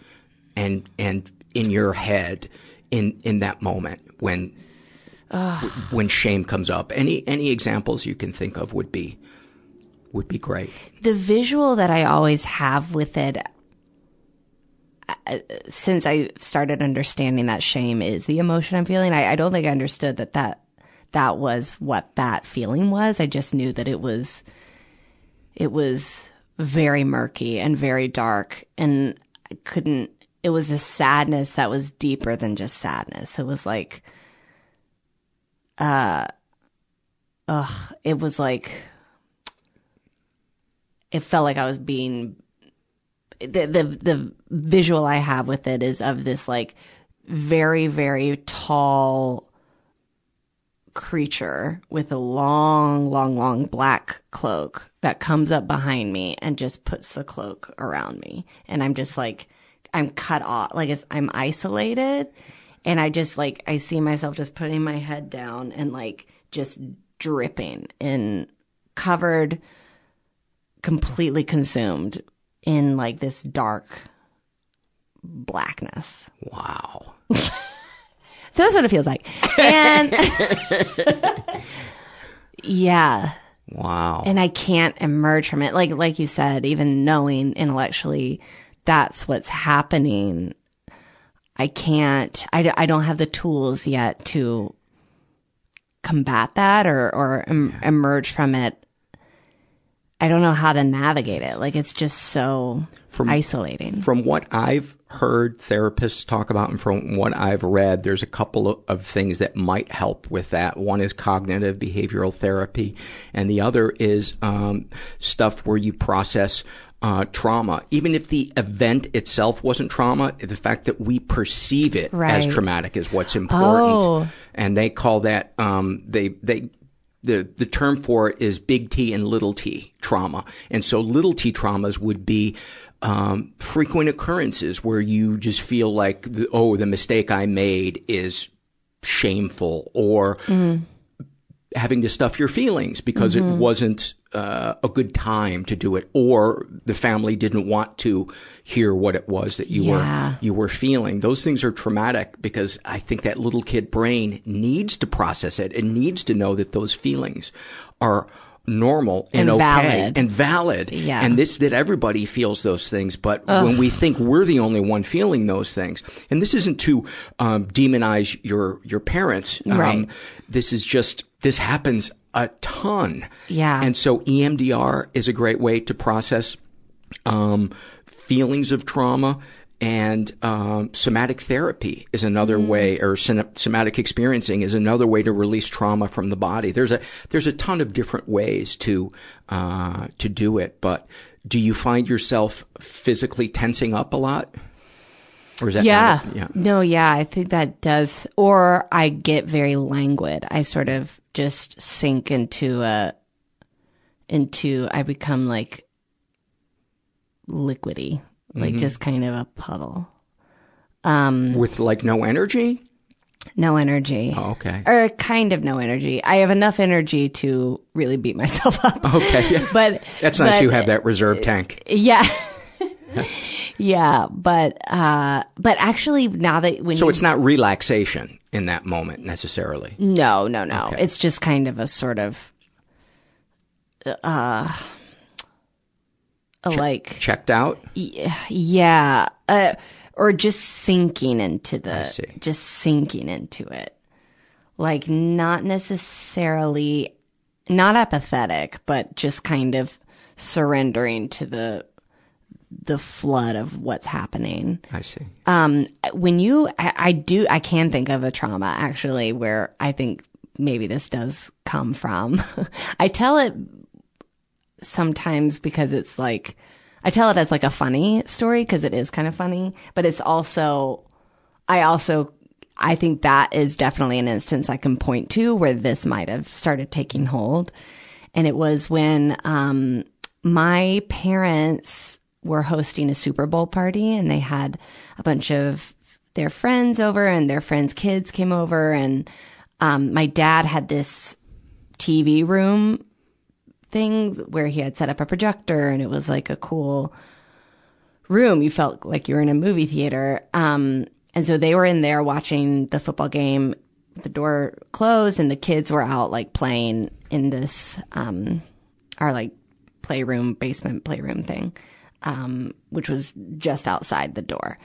Speaker 1: and and in your head in in that moment when
Speaker 4: Ugh.
Speaker 1: when shame comes up. Any any examples you can think of would be would be great.
Speaker 4: the visual that I always have with it uh, since I started understanding that shame is the emotion I'm feeling. I, I don't think I understood that that that was what that feeling was. I just knew that it was it was very murky and very dark and I couldn't it was a sadness that was deeper than just sadness. It was like uh ugh, it was like it felt like I was being the the the visual I have with it is of this like very very tall creature with a long long long black cloak that comes up behind me and just puts the cloak around me. And I'm just like I'm cut off like I'm isolated and I just like I see myself just putting my head down and like just dripping and covered completely consumed in like this dark blackness.
Speaker 1: Wow. <laughs>
Speaker 4: so that's what it feels like. And <laughs> yeah.
Speaker 1: Wow.
Speaker 4: And I can't emerge from it. Like like you said, even knowing intellectually that's what's happening, I can't I, I don't have the tools yet to combat that or or em- emerge from it. I don't know how to navigate it. Like it's just so isolating.
Speaker 1: From what I've heard therapists talk about and from what I've read, there's a couple of, of things that might help with that. One is cognitive behavioral therapy, and the other is um, stuff where you process uh, trauma. Even if the event itself wasn't trauma, the fact that we perceive it as traumatic is what's important.
Speaker 4: Oh.
Speaker 1: And they call that um, they they the the term for it is big T and little T trauma. And so little T traumas would be um, frequent occurrences where you just feel like, the, oh, the mistake I made is shameful, or having to stuff your feelings because
Speaker 4: Mhm.
Speaker 1: it wasn't uh, a good time to do it, or the family didn't want to hear what it was that you
Speaker 4: Yeah.
Speaker 1: were you were feeling. Those things are traumatic because I think that little kid brain needs to process it and needs to know that those feelings are normal and,
Speaker 4: And
Speaker 1: okay
Speaker 4: valid.
Speaker 1: and valid.
Speaker 4: Yeah.
Speaker 1: And this that everybody feels those things, but
Speaker 4: Ugh.
Speaker 1: when we think we're the only one feeling those things, and this isn't to um, demonize your your parents. Um,
Speaker 4: Right.
Speaker 1: This is just this happens a ton.
Speaker 4: Yeah.
Speaker 1: And so EMDR is a great way to process um, feelings of trauma. And um, somatic therapy is another
Speaker 4: Mm.
Speaker 1: way, or somatic experiencing is another way to release trauma from the body. There's a there's a ton of different ways to uh, to do it. But do you find yourself physically tensing up a lot, or is that
Speaker 4: yeah.
Speaker 1: not- yeah?
Speaker 4: No, yeah, I think that does. Or I get very languid. I sort of just sink into a, into, I become like liquidy, like
Speaker 1: Mhm.
Speaker 4: just kind of a puddle. Um,
Speaker 1: With like no energy?
Speaker 4: no energy.
Speaker 1: Oh, okay.
Speaker 4: Or kind of no energy. I have enough energy to really beat myself <laughs> up.
Speaker 1: Okay. Yeah.
Speaker 4: But
Speaker 1: That's nice
Speaker 4: but-
Speaker 1: you have that reserve tank.
Speaker 4: Yeah.
Speaker 1: That's-
Speaker 4: yeah, but uh but actually now that when
Speaker 1: so
Speaker 4: you,
Speaker 1: it's not relaxation in that moment necessarily.
Speaker 4: No, no, no.
Speaker 1: Okay.
Speaker 4: It's just kind of a sort of, uh, a like
Speaker 1: Checked out?
Speaker 4: y- yeah, uh, or just sinking into the,
Speaker 1: I see.
Speaker 4: just sinking into it, like not necessarily, not apathetic, but just kind of surrendering to the, the flood of what's happening.
Speaker 1: I see.
Speaker 4: Um, when you, I, I do, I can think of a trauma actually where I think maybe this does come from. <laughs> I tell it sometimes because it's like, I tell it as like a funny story because it is kind of funny, but it's also, I also, I think that is definitely an instance I can point to where this might have started taking hold. And it was when, um, my parents were hosting a Super Bowl party and they had a bunch of their friends over and their friends' kids came over and um, my dad had this TV room thing where he had set up a projector and it was like a cool room. You felt like you were in a movie theater. Um, and so they were in there watching the football game, the door closed and the kids were out like playing in this, um, our like playroom, basement playroom thing, um, which was just outside the door.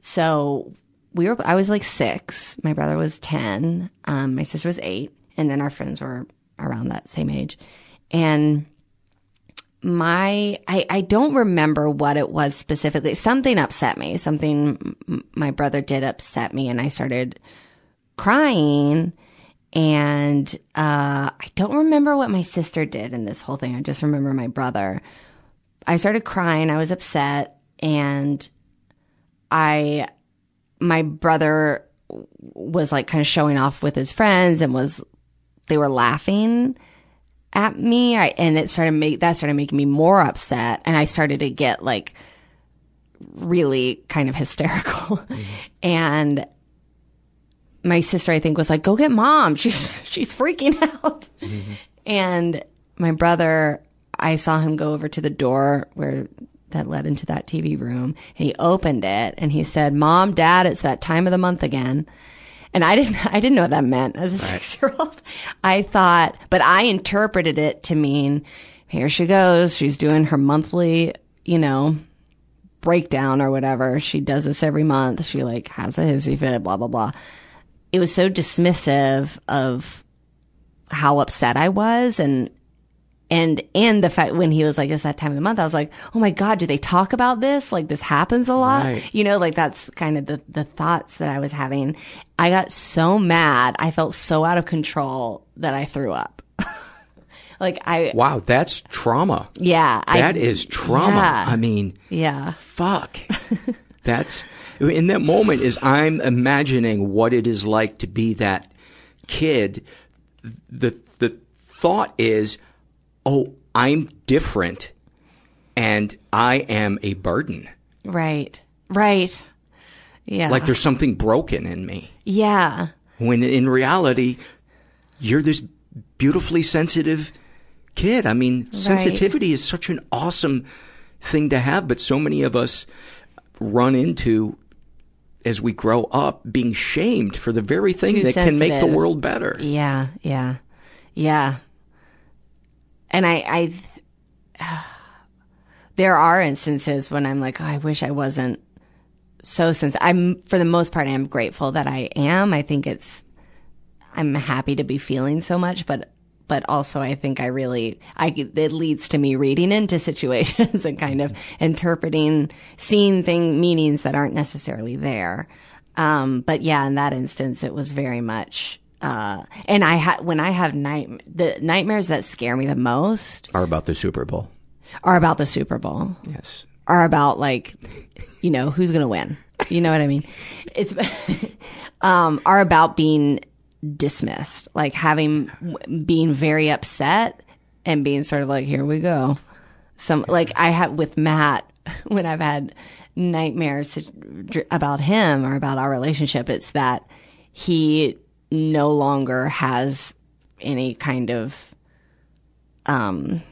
Speaker 4: So we were, I was like six. My brother was 10. Um, my sister was eight. And then our friends were around that same age. And my, I, I don't remember what it was specifically. Something upset me. Something my brother did upset me. And I started crying. And, uh, I don't remember what my sister did in this whole thing. I just remember my brother. I started crying. I was upset. And I, my brother was like kind of showing off with his friends and was, they were laughing at me. I, and it started make, that started making me more upset. And I started to get like really kind of hysterical. <laughs> And my sister, I think, was like, go get mom. She's, <laughs> she's freaking out. Mm-hmm. And my brother, I saw him go over to the door where that led into that TV room and he opened it and he said, mom, dad, it's that time of the month again. And I didn't, <laughs> I didn't know what that meant as a six year old. I thought, but I interpreted it to mean, here she goes. She's doing her monthly, you know, breakdown or whatever. She does this every month. She like has a hissy fit, blah, blah, blah. It was so dismissive of how upset I was and, and, and the fact when he was like, it's that time of the month, I was like, oh my God, do they talk about this? Like this happens a lot.
Speaker 1: Right.
Speaker 4: You know, like that's kind of the, the thoughts that I was having. I got so mad. I felt so out of control that I threw up. <laughs> like I,
Speaker 1: Wow, that's trauma.
Speaker 4: yeah, I-
Speaker 1: That is trauma.
Speaker 4: Yeah.
Speaker 1: I mean,
Speaker 4: yeah.
Speaker 1: fuck. <laughs> That's in that moment is I'm imagining what it is like to be that kid. The the thought is, oh, I'm different, and I am a burden.
Speaker 4: Right. Right. Yeah.
Speaker 1: Like there's something broken in me.
Speaker 4: yeah.
Speaker 1: When in reality, you're this beautifully sensitive kid. I mean, sensitivity is such an awesome thing to have, but so many of us run into as we grow up being shamed for the very thing
Speaker 4: Too
Speaker 1: that can make the world better.
Speaker 4: Yeah. Yeah. Yeah. And I, I, <sighs> there are instances when I'm like, oh, I wish I wasn't so sensitive. I'm, for the most part, I'm grateful that I am. I think it's, I'm happy to be feeling so much, but, but also I think I really, I, it leads to me reading into <laughs> situations and kind of interpreting, seeing thing, meanings that aren't necessarily there. Um, but yeah, in that instance, it was very much, uh, and I had, when I have night, the nightmares that scare me the most
Speaker 1: Are about the Super Bowl.
Speaker 4: are about the Super Bowl.
Speaker 1: Yes.
Speaker 4: Are about like, you know, who's going to win. You know what I mean? It's, <laughs> um, are about being dismissed, like having, being very upset and being sort of like, here we go. Some, like I have with Matt, <laughs> when I've had nightmares about him or about our relationship, it's that he no longer has any kind of, um,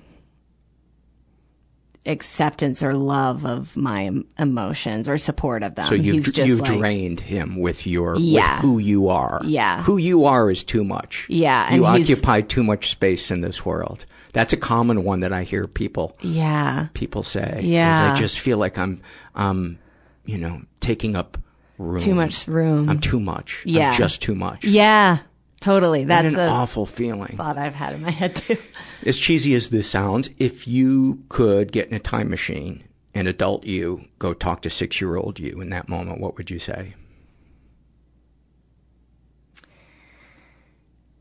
Speaker 4: acceptance or love of my emotions or support of them.
Speaker 1: So you've,
Speaker 4: He's just
Speaker 1: you've
Speaker 4: like,
Speaker 1: drained him with your
Speaker 4: Yeah.
Speaker 1: with who you are.
Speaker 4: Yeah.
Speaker 1: Who you are is too much.
Speaker 4: Yeah,
Speaker 1: You occupy too much space in this world. That's a common one that I hear people
Speaker 4: yeah,
Speaker 1: people say.
Speaker 4: Yeah.
Speaker 1: I just feel like I'm um you know, taking up room.
Speaker 4: too much room.
Speaker 1: I'm too much. I'm
Speaker 4: Yeah.
Speaker 1: just too much.
Speaker 4: yeah, totally.
Speaker 1: What
Speaker 4: That's
Speaker 1: an awful feeling.
Speaker 4: thought I've had in my head too. <laughs>
Speaker 1: As cheesy as this sounds, if you could get in a time machine and adult you go talk to six year old you in that moment, what would you say?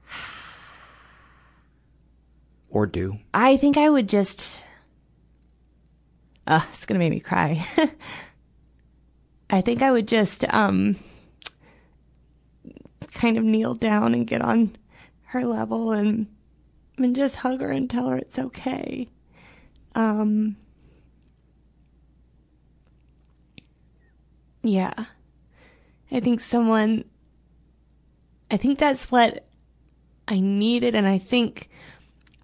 Speaker 1: <sighs> Or do?
Speaker 4: I think I would just. Uh, it's gonna make me cry. <laughs> I think I would just um kind of kneel down and get on her level and and just hug her and tell her it's okay. Um Yeah. I think someone I think that's what I needed and I think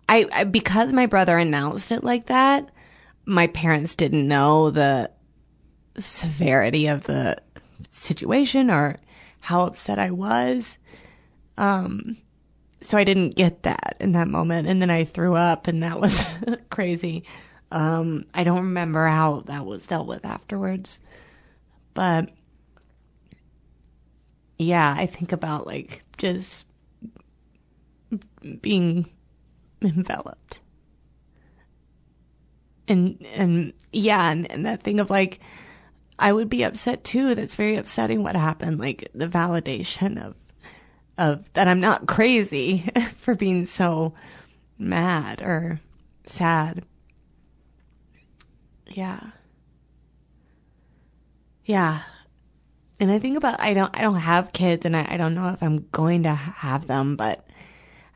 Speaker 4: I, I because my brother announced it like that, my parents didn't know the severity of the situation or how upset I was. Um so I didn't get that in that moment and then I threw up and that was <laughs> crazy. Um I don't remember how that was dealt with afterwards. But yeah, I think about like just being enveloped. And and yeah, and, and that thing of like I would be upset too. That's very upsetting what happened, like the validation of of that I'm not crazy <laughs> for being so mad or sad. Yeah. Yeah. And I think about I don't I don't have kids and I, I don't know if I'm going to have them, but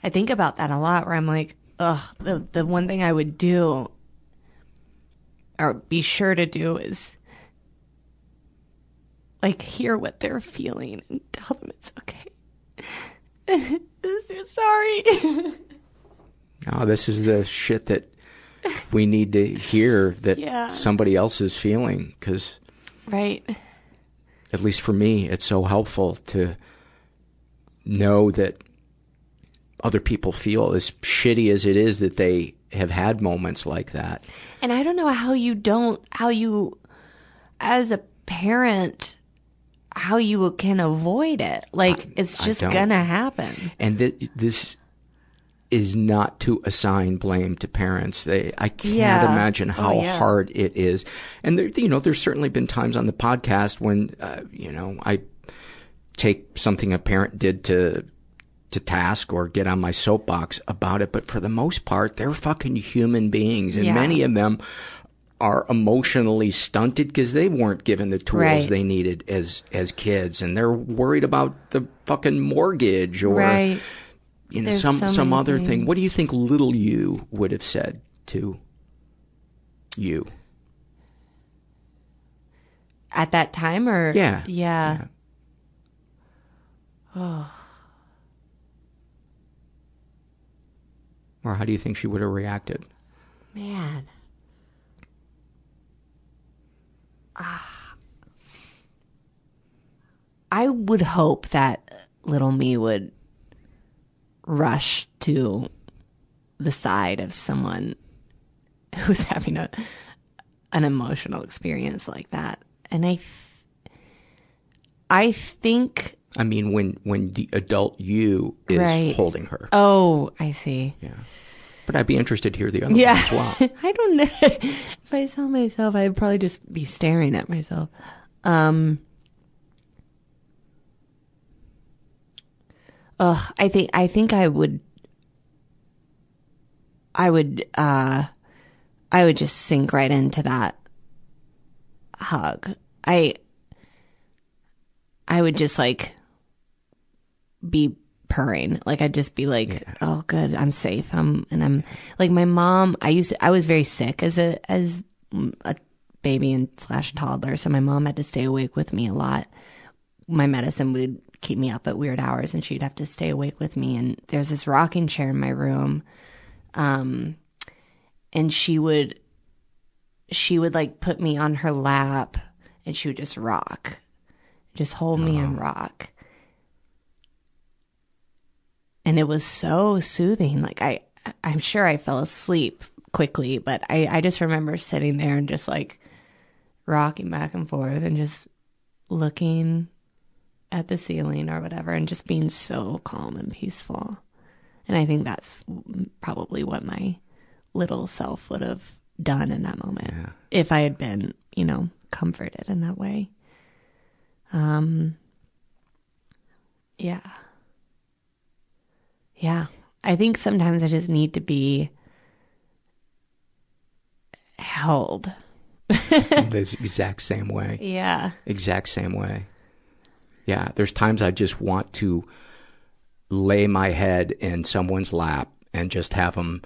Speaker 4: I think about that a lot where I'm like, ugh, the the one thing I would do or be sure to do is like hear what they're feeling and tell them it's okay. <laughs> Sorry. <laughs>
Speaker 1: Oh, this is the shit that we need to hear that
Speaker 4: Yeah.
Speaker 1: somebody else is feeling because
Speaker 4: right.
Speaker 1: at least for me, it's so helpful to know that other people feel as shitty as it is that they have had moments like that.
Speaker 4: And I don't know how you don't, how you, as a parent, how you can avoid it. Like, it's just gonna happen.
Speaker 1: And th- this is not to assign blame to parents. They, I can't
Speaker 4: Yeah.
Speaker 1: imagine
Speaker 4: Oh,
Speaker 1: how
Speaker 4: yeah.
Speaker 1: hard it is. And there, you know, there's certainly been times on the podcast when, uh, you know, I take something a parent did to to task or get on my soapbox about it, but for the most part, they're fucking human beings, and
Speaker 4: Yeah.
Speaker 1: many of them are emotionally stunted because they weren't given the tools
Speaker 4: Right.
Speaker 1: they needed as as kids, and they're worried about the fucking mortgage or
Speaker 4: Right.
Speaker 1: you know
Speaker 4: There's
Speaker 1: some
Speaker 4: so
Speaker 1: some other thing. What do you think little you would have said to you?
Speaker 4: At that time or?
Speaker 1: Yeah.
Speaker 4: Yeah. Oh.
Speaker 1: Or how do you think she would have reacted?
Speaker 4: Man. Ah. I would hope that little me would rush to the side of someone <laughs> who's having a an emotional experience like that. And I th- I think
Speaker 1: I mean, when when the adult you is
Speaker 4: Right.
Speaker 1: holding her.
Speaker 4: Oh, I see.
Speaker 1: Yeah. But I'd be interested to hear the other
Speaker 4: Yeah.
Speaker 1: one as well. <laughs>
Speaker 4: I don't know. if I saw myself, I'd probably just be staring at myself. Um, ugh, I think I think I would. I would. uh I would just sink right into that hug. I. I would just like be purring. Like I'd just be like, "Oh, good, I'm safe." I'm and I'm like my mom. I used to, I was very sick as a as a baby and slash toddler, so my mom had to stay awake with me a lot. My medicine would keep me up at weird hours, and she'd have to stay awake with me. And there's this rocking chair in my room, um, and she would she would like put me on her lap and she would just rock, just hold me and rock. And it was so soothing. Like I, I'm sure I fell asleep quickly, but I, I just remember sitting there and just like rocking back and forth and just looking at the ceiling or whatever and just being so calm and peaceful. And I think that's probably what my little self would have done in that moment if I had been, you know, comforted in that way. Um yeah. Yeah. I think sometimes I just need to be held. <laughs>
Speaker 1: the exact same way.
Speaker 4: Yeah.
Speaker 1: Exact same way. Yeah, there's times I just want to lay my head in someone's lap and just have them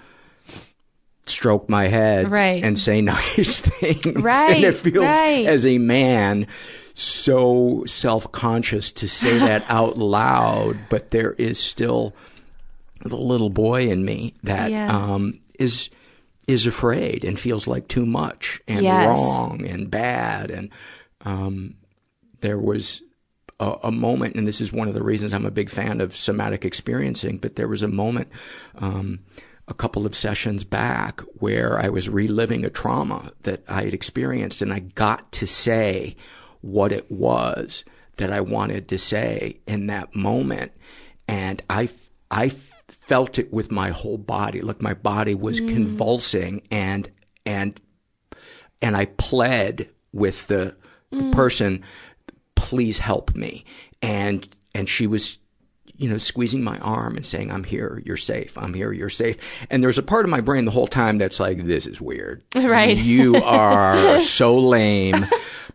Speaker 1: stroke my head
Speaker 4: Right.
Speaker 1: and say <laughs> nice things. and
Speaker 4: Right,
Speaker 1: it feels
Speaker 4: right.
Speaker 1: as a man so self-conscious to say that out loud, but there is still the little boy in me that
Speaker 4: Yeah.
Speaker 1: um, is is afraid and feels like too much and
Speaker 4: Yes.
Speaker 1: wrong and bad and um, there was a, a moment, and this is one of the reasons I'm a big fan of somatic experiencing, but there was a moment um, a couple of sessions back where I was reliving a trauma that I had experienced, and I got to say what it was that I wanted to say in that moment, and I, I felt it with my whole body, like my body was
Speaker 5: Mm.
Speaker 1: convulsing, and and and I pled with the, the
Speaker 5: Mm.
Speaker 1: person, please help me. And, and she was, you know, squeezing my arm and saying, I'm here, you're safe, I'm here, you're safe. And there's a part of my brain the whole time that's like, this is weird. <laughs>
Speaker 4: Right.
Speaker 1: You are <laughs> so lame.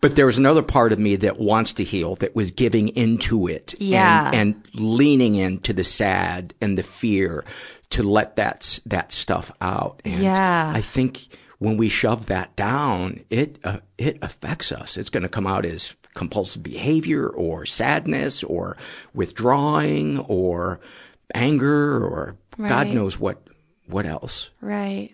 Speaker 1: But there was another part of me that wants to heal, that was giving into it. and-
Speaker 4: Yeah.
Speaker 1: And, leaning into the sad and the fear to let that, that stuff out. And
Speaker 4: Yeah.
Speaker 1: I think when we shove that down, it uh, it affects us. It's going to come out as compulsive behavior or sadness or withdrawing or anger or God knows what what else.
Speaker 4: Right.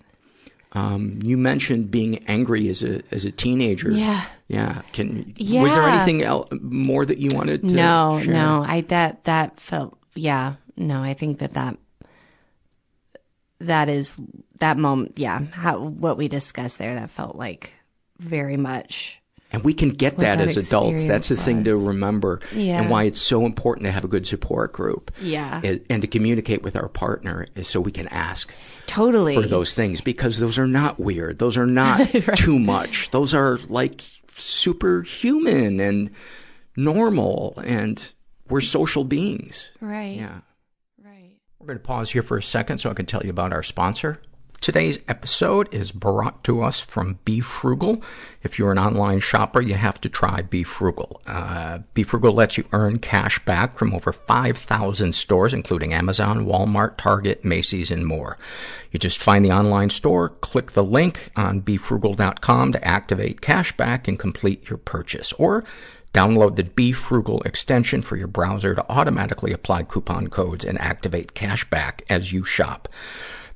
Speaker 1: Um, you mentioned being angry as a as a teenager.
Speaker 4: Yeah.
Speaker 1: Yeah. Can was there anything else more that you wanted to
Speaker 4: no
Speaker 1: share?
Speaker 4: no i that that felt yeah no i think that that that is that moment yeah how what we discussed there that felt like very much
Speaker 1: And we can get that,
Speaker 4: that
Speaker 1: as adults. That's the
Speaker 4: experience
Speaker 1: thing to remember.
Speaker 4: Yeah.
Speaker 1: And why it's so important to have a good support group.
Speaker 4: Yeah.
Speaker 1: And, and to communicate with our partner is so we can ask
Speaker 4: totally
Speaker 1: for those things because those are not weird. Those are not <laughs> too much. Those are like superhuman and normal and we're social beings.
Speaker 4: right
Speaker 1: Yeah. Right. We're going to pause here for a second so I can tell you about our sponsor. Today's episode is brought to us from Be Frugal. If you're an online shopper, you have to try Be Frugal. Uh, Be Frugal lets you earn cash back from over 5,000 stores, including Amazon, Walmart, Target, Macy's, and more. You just find the online store, click the link on BeFrugal.com to activate cash back and complete your purchase. Or Download the Be Frugal extension for your browser to automatically apply coupon codes and activate cash back as you shop.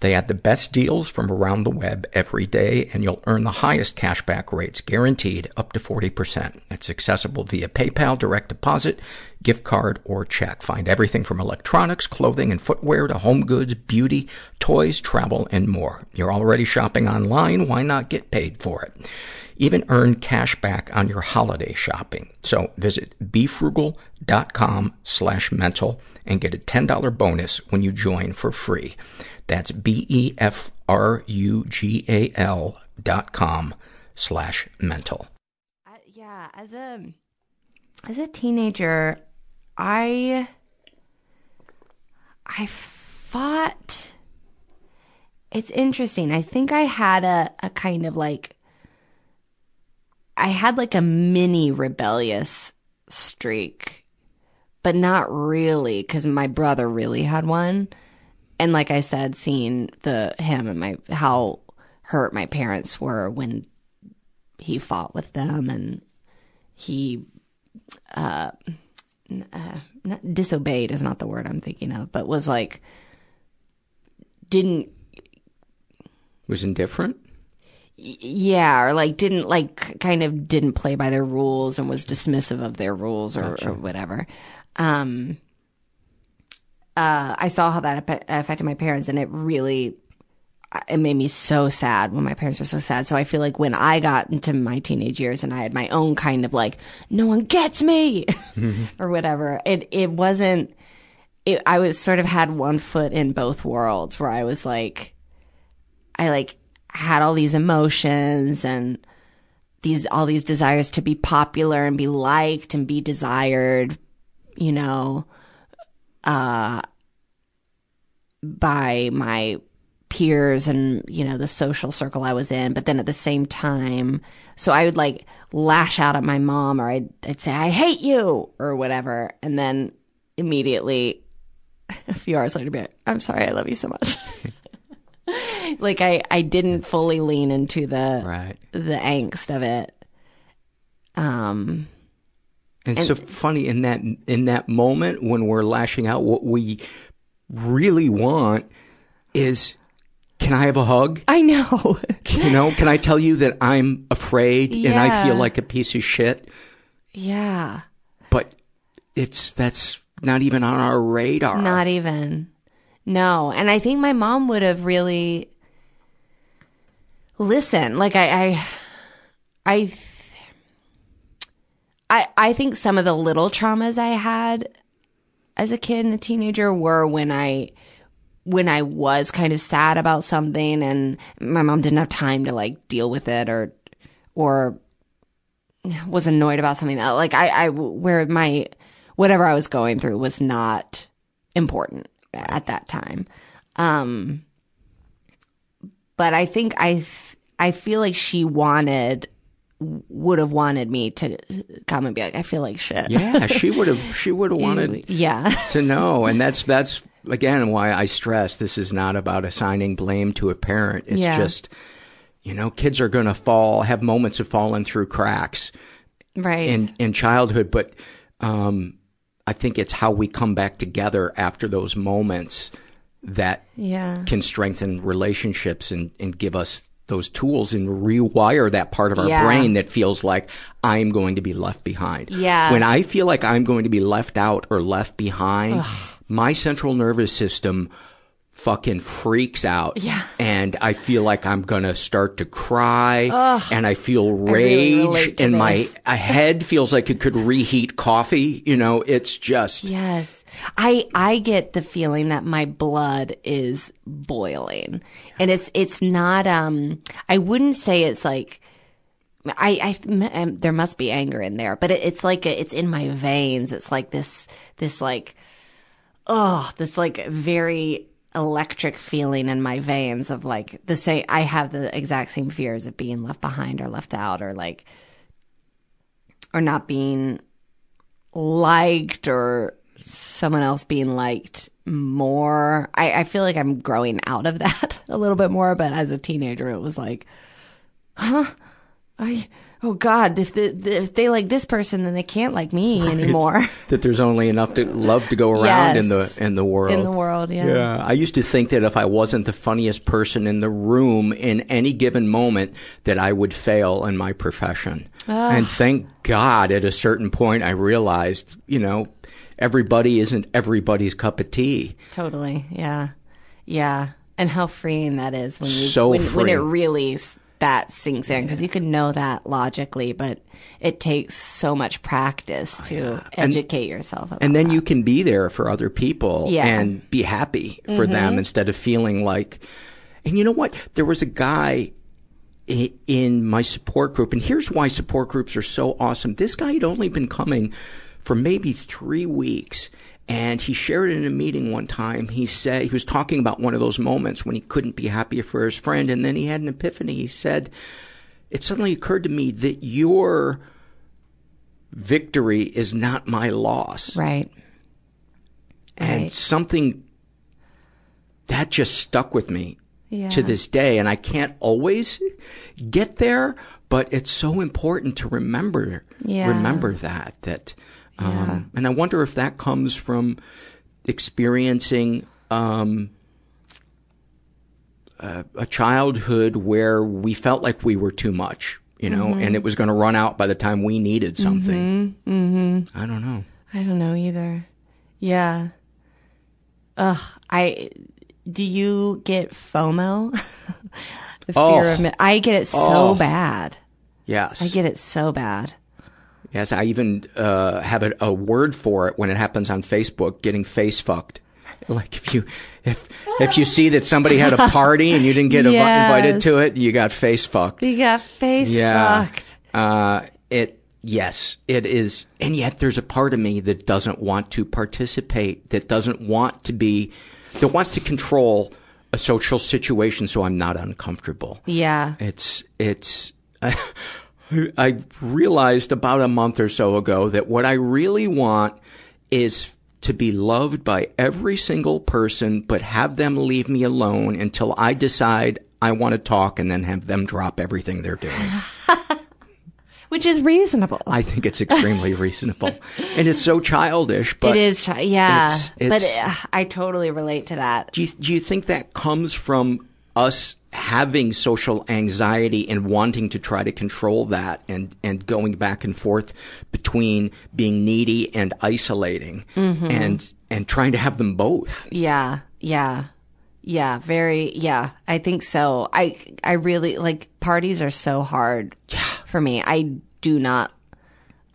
Speaker 1: They add the best deals from around the web every day, and you'll earn the highest cashback rates guaranteed up to 40%. It's accessible via PayPal, direct deposit, gift card, or check. Find everything from electronics, clothing, and footwear to home goods, beauty, toys, travel, and more. You're already shopping online. Why not get paid for it? Even earn cash back on your holiday shopping. So visit befrugal.com slash mental and get a $10 bonus when you join for free. That's B-E-F-R-U-G-A-L dot com slash mental.
Speaker 4: yeah as a as a teenager i i fought it's interesting i think i had a, a kind of like i had like a mini rebellious streak but not really because my brother really had one and like i said seeing the him and my how hurt my parents were when he fought with them and he uh, uh not, disobeyed is not the word I'm thinking of, but was like didn't
Speaker 1: Was indifferent?
Speaker 4: yeah, or like didn't like kind of didn't play by their rules and was dismissive of their rules or, or whatever. Um, uh, I saw how that affected my parents, and it really it made me so sad when my parents were so sad. So I feel like when I got into my teenage years and I had my own kind of like, no one gets me <laughs> or whatever, it, it wasn't, it, I was sort of had one foot in both worlds where I was like, I like had all these emotions and these, all these desires to be popular and be liked and be desired, you know, uh, by my peers and you know the social circle I was in but then at the same time so I would like lash out at my mom or I'd, I'd say I hate you or whatever and then immediately <laughs> a few hours later be like I'm sorry I love you so much <laughs> like I I didn't fully lean into the
Speaker 1: Right.
Speaker 4: the angst of it um
Speaker 1: And, so funny in that in that moment when we're lashing out, what we really want is, can I have a hug?
Speaker 4: I know <laughs>
Speaker 1: You know, can I tell you that I'm afraid and I feel like a piece of shit?
Speaker 4: yeah
Speaker 1: But it's that's not even on our radar.
Speaker 4: Not even. No. And I think my mom would have really listened. Like I I I I I think some of the little traumas I had as a kid and a teenager were when I when I was kind of sad about something and my mom didn't have time to like deal with it or or was annoyed about something else. Like I, I, where my, whatever I was going through was not important at that time. Um, but I think I, I feel like she wanted, would have wanted me to come and be like, I feel like shit.
Speaker 1: Yeah, she would have. She would have wanted. <laughs>
Speaker 4: Yeah.
Speaker 1: to know, and that's that's again why I stress this is not about assigning blame to a parent. It's
Speaker 4: Yeah.
Speaker 1: just, you know, kids are going to fall, have moments of falling through cracks
Speaker 4: Right.
Speaker 1: in in childhood, but um, I think it's how we come back together after those moments that
Speaker 4: Yeah.
Speaker 1: can strengthen relationships and, and give us those tools and rewire that part of our
Speaker 4: Yeah.
Speaker 1: brain that feels like I'm going to be left behind.
Speaker 4: Yeah.
Speaker 1: When I feel like I'm going to be left out or left behind, my central nervous system fucking freaks out.
Speaker 4: Yeah.
Speaker 1: And I feel like I'm gonna start to cry
Speaker 4: Ugh.
Speaker 1: and I feel rage
Speaker 4: relate to
Speaker 1: and my <laughs> a head feels like it could reheat coffee. You know, it's just
Speaker 4: Yes. I I get the feeling that my blood is boiling. And it's it's not um I wouldn't say it's like I, I um, there must be anger in there, but it, it's like a, it's in my veins. It's like this this like oh, this like very electric feeling in my veins of like the same I have the exact same fears of being left behind or left out or like or not being liked or someone else being liked more. I, I feel like I'm growing out of <laughs> that a little bit more, but as a teenager, it was like, huh? I, oh God, if, the, if they like this person, then they can't like me <laughs> anymore. <laughs>
Speaker 1: that there's only enough to love to go around in the in the world.
Speaker 4: In the world, yeah.
Speaker 1: Yeah, I used to think that if I wasn't the funniest person in the room in any given moment, that I would fail in my profession. And thank God, at a certain point, I realized, you know, everybody isn't everybody's cup of tea.
Speaker 4: Totally. Yeah. Yeah. And how freeing that is when you,
Speaker 1: So
Speaker 4: when, when it really that sinks in because you can know that logically, but it takes so much practice to
Speaker 1: And-
Speaker 4: educate yourself. About
Speaker 1: And then you can be there for other people
Speaker 4: Yeah.
Speaker 1: and be happy for them
Speaker 4: Mhm.
Speaker 1: instead of feeling like, and you know what? There was a guy in my support group, and here's why support groups are so awesome. This guy had only been coming for maybe three weeks. And he shared it in a meeting one time. He said he was talking about one of those moments when he couldn't be happier for his friend, and then he had an epiphany. He said, "It suddenly occurred to me that your victory is not my loss."
Speaker 4: Right.
Speaker 1: And
Speaker 4: Right.
Speaker 1: something that just stuck with me
Speaker 4: Yeah.
Speaker 1: to this day. And I can't always get there, but it's so important to remember,
Speaker 4: Yeah.
Speaker 1: remember that, that, um, and I wonder if that comes from experiencing, um, a, a childhood where we felt like we were too much, you know,
Speaker 4: Mhm.
Speaker 1: and it was going to run out by the time we needed something.
Speaker 4: Mm-hmm. mm-hmm.
Speaker 1: I don't know.
Speaker 4: I don't know either. Yeah. Ugh. I. Do you get FOMO? <laughs> the fear
Speaker 1: Oh.
Speaker 4: of. I get it so
Speaker 1: Oh.
Speaker 4: bad.
Speaker 1: Yes.
Speaker 4: I get it so bad.
Speaker 1: Yes, I even uh, have a, a word for it when it happens on Facebook, getting face fucked. <laughs> Like if you if if you see that somebody had a <laughs> party and you didn't get
Speaker 4: Yes.
Speaker 1: invited to it, you got face fucked.
Speaker 4: You got face
Speaker 1: yeah.
Speaker 4: fucked.
Speaker 1: Uh, it yes, it is, and yet there's a part of me that doesn't want to participate, that doesn't want to be, that wants to control a social situation so I'm not uncomfortable.
Speaker 4: Yeah.
Speaker 1: It's it's. I, <laughs> I realized about a month or so ago that what I really want is to be loved by every single person, but have them leave me alone until I decide I want to talk and then have them drop everything they're doing. <laughs>
Speaker 4: Which is reasonable.
Speaker 1: I think it's extremely <laughs> reasonable. And it's so childish, but
Speaker 4: it is. Chi- yeah.
Speaker 1: it's-
Speaker 4: but
Speaker 1: it's-
Speaker 4: uh, I totally relate to that.
Speaker 1: Do you, do you think that comes from us having social anxiety and wanting to try to control that and, and going back and forth between being needy and isolating
Speaker 4: Mhm.
Speaker 1: and, and trying to have them both?
Speaker 4: Yeah, yeah, yeah. Very, yeah. I think so. I, I really like parties are so hard for me. I do not,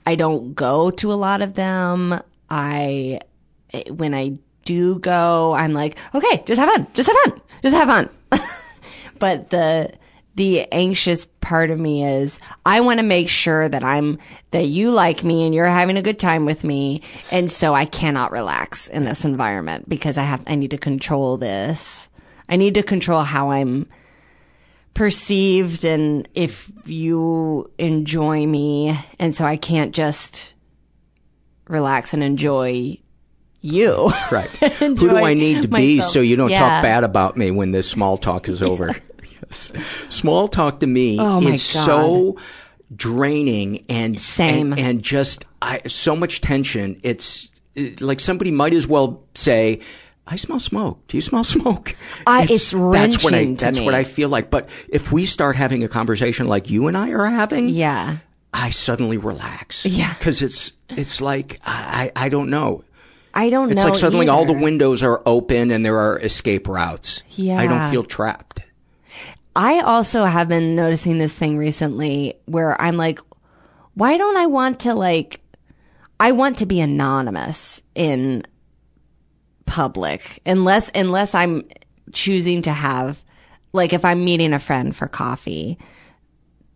Speaker 4: I don't go to a lot of them. I, when I do go, I'm like, okay, just have fun, just have fun, just have fun. <laughs> but the, the anxious part of me is I want to make sure that I'm that you like me and you're having a good time with me and so I cannot relax in this environment because I have I need to control this. I need to control how I'm perceived and if you enjoy me and so I can't just relax and enjoy you.
Speaker 1: Right. <laughs> Who do I need to be so you don't
Speaker 4: Yeah.
Speaker 1: talk bad about me when this small talk is over? Yes. Small talk to me
Speaker 4: Oh
Speaker 1: is so draining and
Speaker 4: Same.
Speaker 1: and, and just I, so much tension. It's it- like somebody might as well say, "I smell smoke. Do you smell <laughs> smoke?"
Speaker 4: I- it's
Speaker 1: that's what I
Speaker 4: wrenching
Speaker 1: that's what. I feel like. But if we start having a conversation like you and I are having,
Speaker 4: yeah,
Speaker 1: I suddenly relax.
Speaker 4: Yeah.
Speaker 1: because it's it's like I I don't know.
Speaker 4: I don't
Speaker 1: It's
Speaker 4: know.
Speaker 1: like suddenly all the windows are open and there are escape routes.
Speaker 4: Yeah.
Speaker 1: I don't feel trapped.
Speaker 4: I also have been noticing this thing recently where I'm like, why don't I want to like, I want to be anonymous in public unless, unless I'm choosing to have, like if I'm meeting a friend for coffee,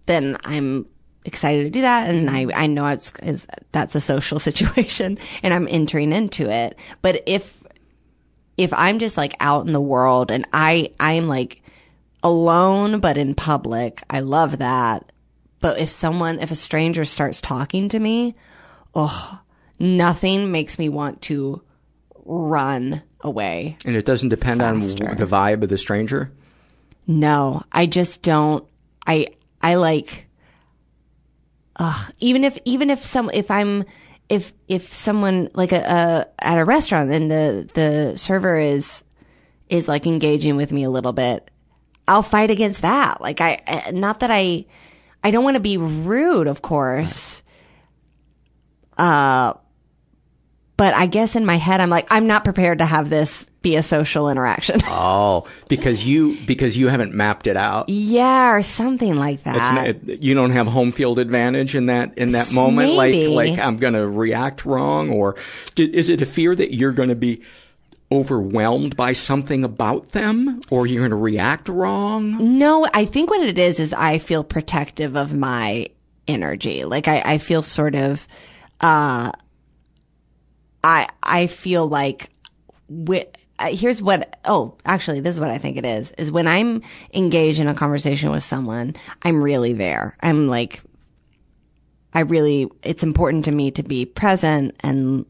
Speaker 4: then I'm excited to do that. And I, mm-hmm. I know it's, it's, that's a social <laughs> situation and I'm entering into it. But if, if I'm just like out in the world and I, I'm like alone, but in public, I love that. But if someone, if a stranger starts talking to me, oh, nothing makes me want to run away.
Speaker 1: And it doesn't depend on
Speaker 4: Faster.
Speaker 1: w- the vibe of the stranger.
Speaker 4: No, I just don't. I I like. Ugh, even if even if some if I'm if if someone like a, a at a restaurant and the the server is is like engaging with me a little bit, I'll fight against that. Like I not that I I don't want to be rude, of course. Uh but I guess in my head I'm like I'm not prepared to have this be a social interaction. <laughs>
Speaker 1: Oh, because you because you haven't mapped it out.
Speaker 4: Yeah, or something like
Speaker 1: It's
Speaker 4: that.
Speaker 1: not, you don't have home field advantage in that in that moment.
Speaker 4: Maybe.
Speaker 1: Like like I'm going to react wrong, or is it a fear that you're going to be overwhelmed by something about them, or you're going to react wrong?
Speaker 4: no, I think what it is is I feel protective of my energy. Like I, I feel sort of, uh, I I feel like wi- uh, here's what oh actually this is what I think it is is when I'm engaged in a conversation with someone I'm really there I'm like I really it's important to me to be present and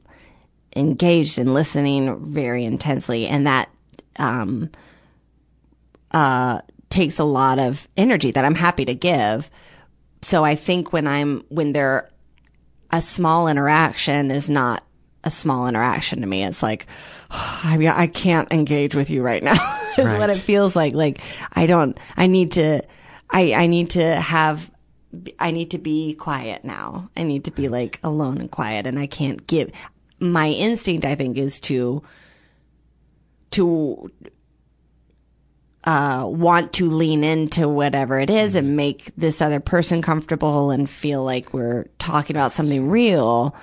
Speaker 4: engaged and listening very intensely and that um uh takes a lot of energy that I'm happy to give so I think when I'm when there a small interaction is not a small interaction to me it's like <sighs> I, I can't engage with you right now <laughs> is
Speaker 1: Right.
Speaker 4: what it feels like. Like I don't. I need to. I I need to have. I need to be quiet now. I need to be like alone and quiet, and I can't give. My instinct, I think, is to to uh, want to lean into whatever it is and make this other person comfortable and feel like we're talking about something real.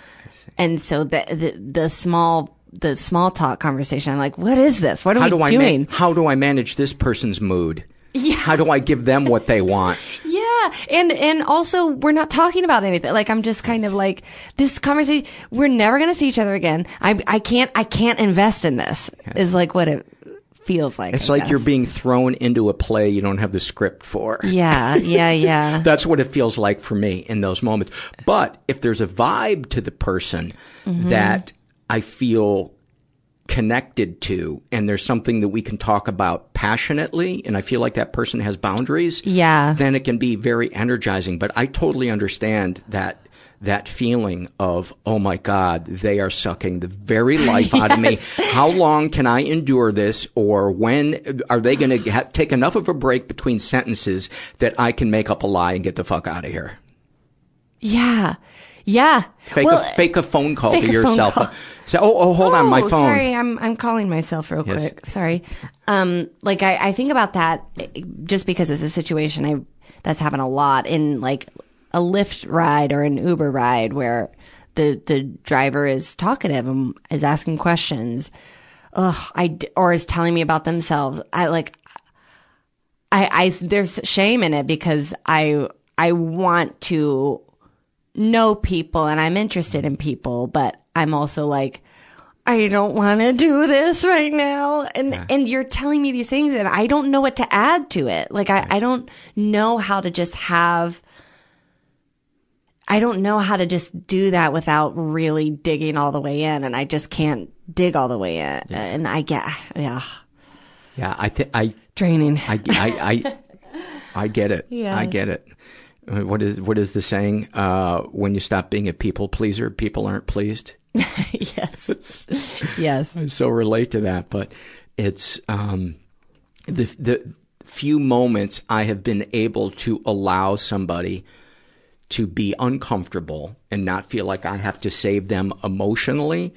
Speaker 4: And so the, the the small the small talk conversation, I'm like, what is this? What are
Speaker 1: how
Speaker 4: we
Speaker 1: do I
Speaker 4: doing?
Speaker 1: ma- how do I manage this person's mood? <laughs> Yeah. How do I give them what they want? <laughs>
Speaker 4: Yeah, and and also we're not talking about anything. Like I'm just kind of like this conversation. We're never gonna see each other again. I I can't I can't invest in this. Is like what it feels like.
Speaker 1: It's
Speaker 4: I
Speaker 1: like
Speaker 4: guess.
Speaker 1: you're being thrown into a play you don't have the script for.
Speaker 4: Yeah, yeah, <laughs> yeah.
Speaker 1: That's what it feels like for me in those moments. But if there's a vibe to the person
Speaker 4: Mhm.
Speaker 1: that I feel connected to and there's something that we can talk about passionately and I feel like that person has boundaries,
Speaker 4: Yeah.
Speaker 1: then it can be very energizing. But I totally understand that that feeling of, oh my God, they are sucking the very <laughs> life out of me. How long can I endure this? Or when are they going to ha- take enough of a break between sentences that I can make up a lie and get the fuck out of here?
Speaker 4: Yeah, yeah.
Speaker 1: Fake,
Speaker 4: well,
Speaker 1: a, fake a phone call to yourself.
Speaker 4: call.
Speaker 1: Say, oh, oh, hold on, my
Speaker 4: Oh,
Speaker 1: phone.
Speaker 4: Sorry, I'm I'm calling myself real
Speaker 1: Yes.
Speaker 4: quick. Sorry. Um, like I, I think about that eh, just because it's a situation I that's happened a lot in like a Lyft ride or an Uber ride where the the driver is talkative and is asking questions. Ugh, I or is telling me about themselves. I like. I, I there's shame in it because I I want to know people and I'm interested in people, but I'm also like, I don't want to do this right now. And, and you're telling me these things and I don't know what to add to it. Like, I, I don't know how to just have, I don't know how to just do that without really digging all the way in. And I just can't dig all the way in. And I get, yeah,
Speaker 1: Yeah, I think I
Speaker 4: draining.
Speaker 1: I, I, I, <laughs> I get it.
Speaker 4: Yeah.
Speaker 1: I get it. What is what is the saying? Uh, when you stop being a people pleaser, people aren't pleased. <laughs>
Speaker 4: yes, yes.
Speaker 1: I so relate to that, but it's um, the the few moments I have been able to allow somebody to be uncomfortable and not feel like I have to save them emotionally.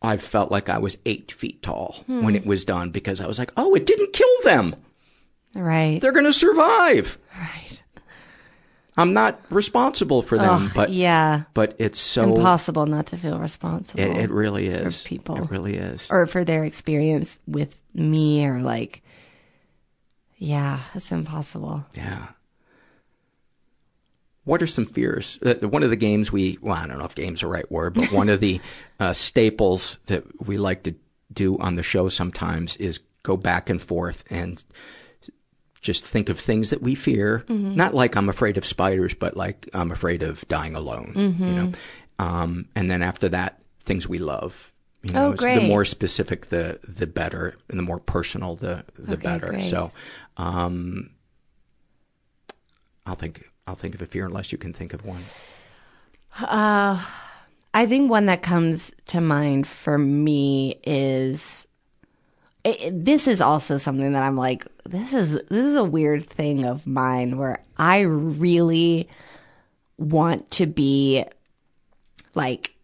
Speaker 1: I've felt like I was eight feet tall
Speaker 4: Hmm.
Speaker 1: when it was done because I was like, oh, it didn't kill them.
Speaker 4: Right.
Speaker 1: They're going to survive. Right. I'm not responsible for them,
Speaker 4: Ugh,
Speaker 1: but
Speaker 4: yeah.
Speaker 1: but it's so
Speaker 4: impossible not to feel responsible.
Speaker 1: It, it really
Speaker 4: for
Speaker 1: is.
Speaker 4: people.
Speaker 1: It really is.
Speaker 4: or for their experience with me or like yeah it's impossible
Speaker 1: Yeah. What are some fears? Uh, one of the games we, well, I don't know if game's the right word, but one of the <laughs> uh, staples that we like to do on the show sometimes is go back and forth and just think of things that we fear.
Speaker 4: Mhm.
Speaker 1: Not like I'm afraid of spiders, but like I'm afraid of dying alone. You
Speaker 4: Mhm.
Speaker 1: know, um, and then after that, things we love. You
Speaker 4: Oh,
Speaker 1: know, so the more specific, the the better, and the more personal, the the
Speaker 4: Okay,
Speaker 1: better.
Speaker 4: great.
Speaker 1: So, um, I'll think I'll think of a fear unless you can think of one.
Speaker 4: uh i think one that comes to mind for me is it, this is also something that i'm like this is this is a weird thing of mine where i really want to be like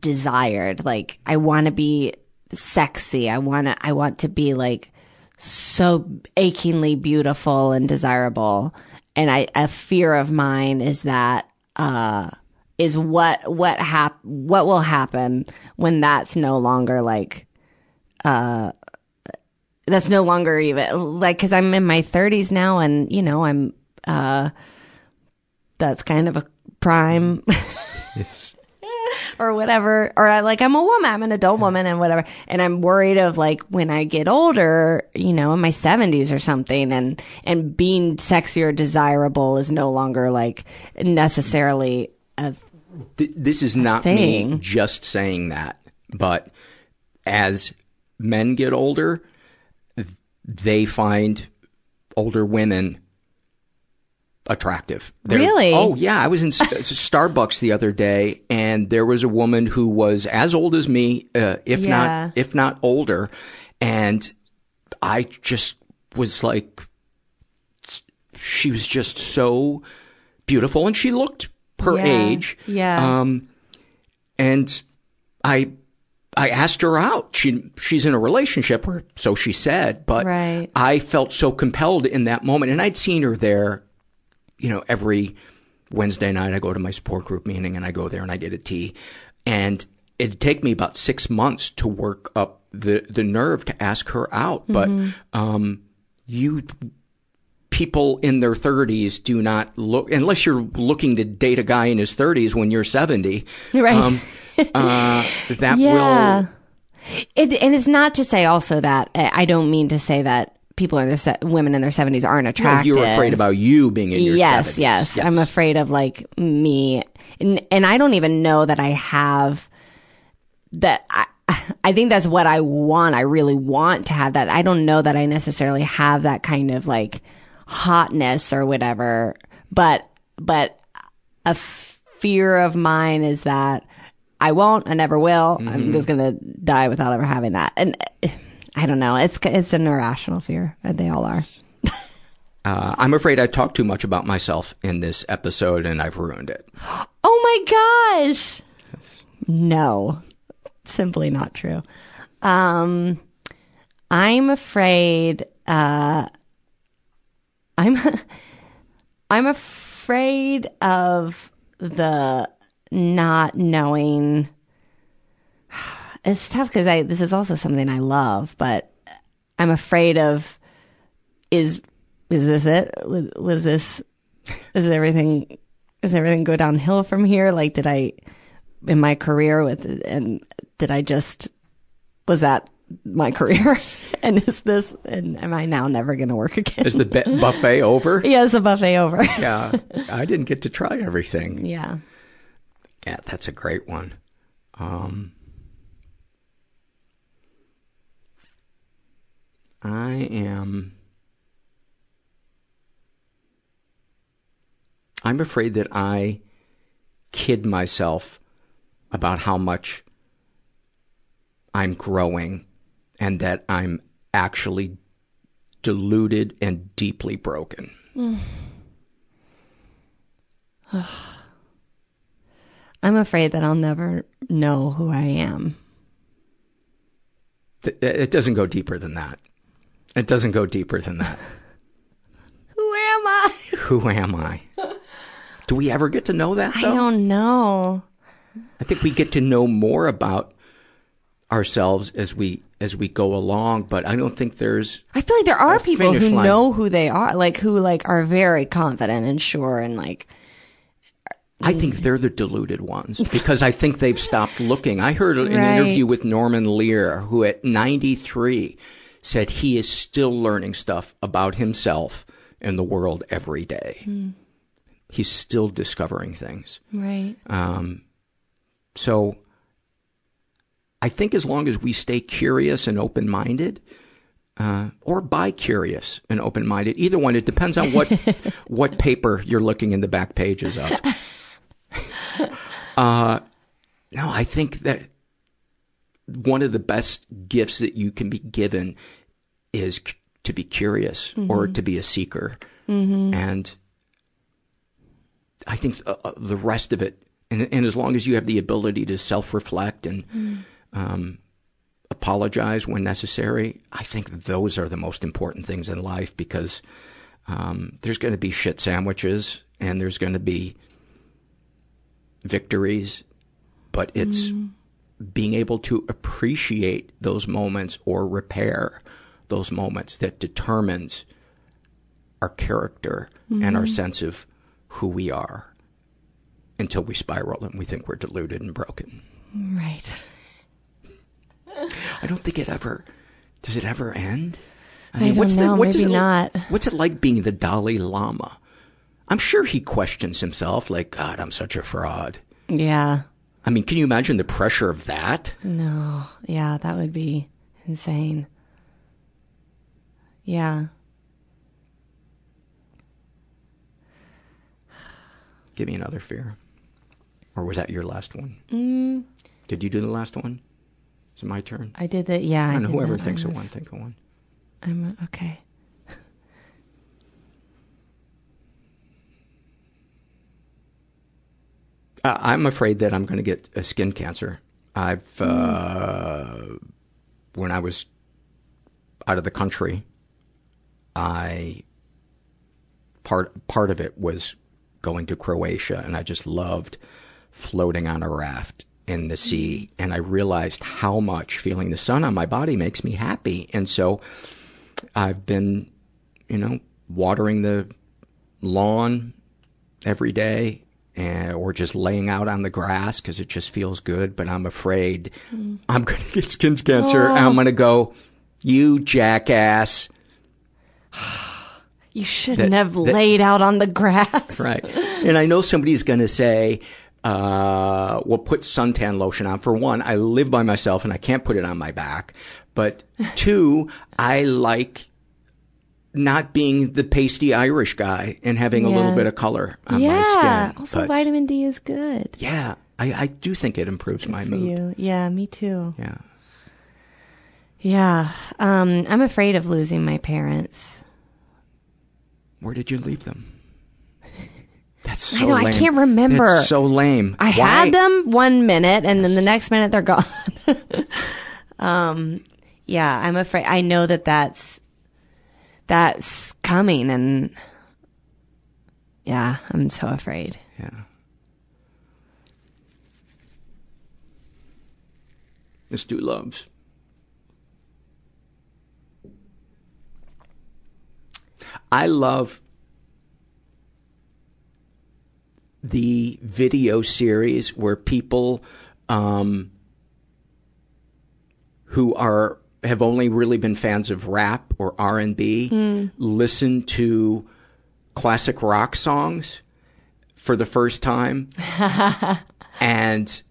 Speaker 4: desired. Like i want to be sexy. I want to i want to be like so achingly beautiful and desirable. And i a fear of mine is that uh is what what hap what will happen when that's no longer like uh that's no longer even like cuz I'm in my 30s now and you know I'm uh that's kind of a prime <laughs>
Speaker 1: Yes.
Speaker 4: or whatever. Or I, like I'm a woman I'm an adult woman and whatever. And I'm worried of like when I get older you know in my 70s or something and and being sexy or desirable is no longer like necessarily a
Speaker 1: Th- this is not me just saying that, but as men get older, they find older women attractive. They're-
Speaker 4: Really?
Speaker 1: Oh yeah, I was in <laughs> Starbucks the other day, and there was a woman who was as old as me, uh, if
Speaker 4: Yeah.
Speaker 1: not if not older, and I just was like, she was just so beautiful and she looked her
Speaker 4: Yeah.
Speaker 1: age.
Speaker 4: Yeah.
Speaker 1: Um, and I, I asked her out. She, she's in a relationship or so she said, but
Speaker 4: Right.
Speaker 1: I felt so compelled in that moment and I'd seen her there, you know, every Wednesday night I go to my support group meeting and I go there and I get a tea and it'd take me about six months to work up the, the nerve to ask her out. But,
Speaker 4: Mhm.
Speaker 1: um, you, people in their 30s do not look, unless you're looking to date a guy in his 30s when you're 70.
Speaker 4: Right.
Speaker 1: Um, <laughs> uh, that
Speaker 4: yeah.
Speaker 1: will,
Speaker 4: It, and it's not to say also that I don't mean to say that people in their se- women in their seventies aren't
Speaker 1: no,
Speaker 4: attractive.
Speaker 1: you're afraid about you being in your
Speaker 4: yes,
Speaker 1: 70s.
Speaker 4: yes, I'm afraid of like me, and, and I don't even know that I have that. I, I think that's what I want. I really want to have that. I don't know that I necessarily have that kind of like hotness or whatever, but but a fear of mine is that I won't. I never will. I'm
Speaker 1: Mhm.
Speaker 4: just gonna die without ever having that. And uh, <sighs> I don't know. It's it's an irrational fear. and They all are. <laughs>
Speaker 1: Uh, I'm afraid I talked too much about myself in this episode and I've ruined it. <gasps>
Speaker 4: Oh my gosh. No, simply not true. Um, I'm afraid, uh, <laughs> I'm, I'm afraid of the not knowing. <sighs> It's tough because I, this is also something I love, but I'm afraid of, is, is this it? Was, was this, is everything, is everything go downhill from here? Like, did I, in my career with, and did I just, was that my career? <laughs> and is this, and am I now never going to work again?
Speaker 1: Is the buffet over? <laughs>
Speaker 4: yeah, is the buffet over?
Speaker 1: yeah. <laughs> I didn't get to try everything.
Speaker 4: yeah.
Speaker 1: Yeah, that's a great one. Um, I am. I'm afraid that I kid myself about how much I'm growing and that I'm actually deluded and deeply broken. <sighs>
Speaker 4: I'm afraid that I'll never know who I am.
Speaker 1: It doesn't go deeper than that. It doesn't go deeper than that. <laughs>
Speaker 4: Who am I?
Speaker 1: Who am I? <laughs> Do we ever get to know that?
Speaker 4: I don't know.
Speaker 1: I think we get to know more about ourselves as we as we go along, but I don't think there's
Speaker 4: I feel like there are people who
Speaker 1: line.
Speaker 4: know who they are, like who like are very confident and sure and like
Speaker 1: I think they're the deluded ones <laughs> because I think they've stopped looking. I heard an
Speaker 4: Right.
Speaker 1: interview with Norman Lear, who at 93 said he is still learning stuff about himself and the world every day.
Speaker 4: Mm.
Speaker 1: He's still discovering things.
Speaker 4: right.
Speaker 1: Um, so I think as long as we stay curious and open minded, uh, or bi curious and open minded, either one, it depends on what <laughs> what paper you're looking in the back pages of. <laughs> Uh, no, I think that one of the best gifts that you can be given is c- to be curious or
Speaker 4: Mhm.
Speaker 1: to be a seeker.
Speaker 4: Mhm.
Speaker 1: And I think uh, uh, the rest of it, and, and as long as you have the ability to self reflect and
Speaker 4: Mm.
Speaker 1: um, apologize when necessary, I think those are the most important things in life because um, there's going to be shit sandwiches and there's going to be victories, but it's
Speaker 4: Mm.
Speaker 1: being able to appreciate those moments or repair those moments that determines our character and our
Speaker 4: Mhm.
Speaker 1: sense of who we are until we spiral and we think we're deluded and broken.
Speaker 4: Right.
Speaker 1: I don't think it ever does it ever end?
Speaker 4: I don't know,
Speaker 1: does
Speaker 4: maybe
Speaker 1: it,
Speaker 4: not.
Speaker 1: What's it like being the Dalai Lama? I'm sure he questions himself like, God, I'm such a fraud.
Speaker 4: Yeah.
Speaker 1: I mean, can you imagine the pressure of that?
Speaker 4: No. Yeah, that would be insane. Yeah.
Speaker 1: Give me another fear. Or was that your last one?
Speaker 4: Mm,
Speaker 1: Did you do the last one? Is it my turn?
Speaker 4: I did that. Yeah.
Speaker 1: I
Speaker 4: I
Speaker 1: know, whoever
Speaker 4: that
Speaker 1: thinks of
Speaker 4: one.
Speaker 1: one, think of one.
Speaker 4: I'm okay.
Speaker 1: Uh, Uh, I'm afraid that I'm going to get a skin cancer. I've hmm. uh, when I was out of the country, I part part of it was going to Croatia, and I just loved floating on a raft in the hmm. sea, and I realized how much feeling the sun on my body makes me happy, and so I've been, you know, watering the lawn every day and, or just laying out on the grass because it just feels good. But I'm afraid
Speaker 4: Mm.
Speaker 1: I'm going <laughs> to get skin cancer.
Speaker 4: Oh.
Speaker 1: And I'm going to go, you jackass. <sighs>
Speaker 4: You shouldn't
Speaker 1: That-
Speaker 4: have
Speaker 1: that-
Speaker 4: laid out on the grass.
Speaker 1: Right. <laughs> And I know somebody's going to say, uh, well, put suntan lotion on. For one, I live by myself and I can't put it on my back. But <laughs> two, I like not being the pasty Irish guy and having a little bit of color on
Speaker 4: yeah.
Speaker 1: my skin.
Speaker 4: Yeah, Also,
Speaker 1: But,
Speaker 4: vitamin D is good
Speaker 1: yeah, I, I do think it improves my mood.
Speaker 4: you. Yeah, me too.
Speaker 1: Yeah.
Speaker 4: Yeah. Um, I'm afraid of losing my parents.
Speaker 1: Where did you leave them? <laughs> That's so
Speaker 4: I know. I can't remember.
Speaker 1: That's so lame.
Speaker 4: I
Speaker 1: Why?
Speaker 4: had them one minute, and then the next minute they're gone. <laughs> um, yeah, I'm afraid. I know that that's that's coming, and yeah, I'm so afraid.
Speaker 1: Yeah. Let's do loves. I love the video series where people um, who are have only really been fans of rap or R and B
Speaker 4: Hmm.
Speaker 1: listen to classic rock songs for the first time <laughs> and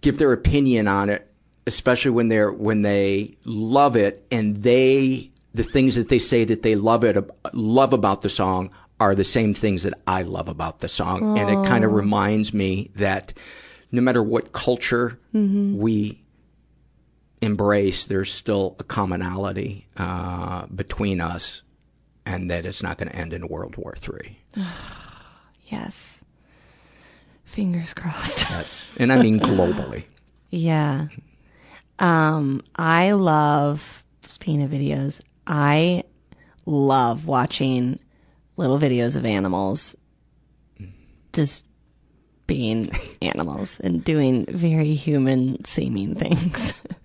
Speaker 1: give their opinion on it, especially when they're when they love it and they the things that they say that they love it love about the song are the same things that I love about the song, and it kind of reminds me that no matter what culture
Speaker 4: Mhm.
Speaker 1: we embrace, there's still a commonality uh, between us, and that it's not going to end in World War Three. <sighs>
Speaker 4: yes. Fingers crossed. <laughs>
Speaker 1: Yes, and I mean globally.
Speaker 4: Yeah. Um, I love, speaking of videos, I love watching little videos of animals just being <laughs> animals and doing very human seeming things. <laughs>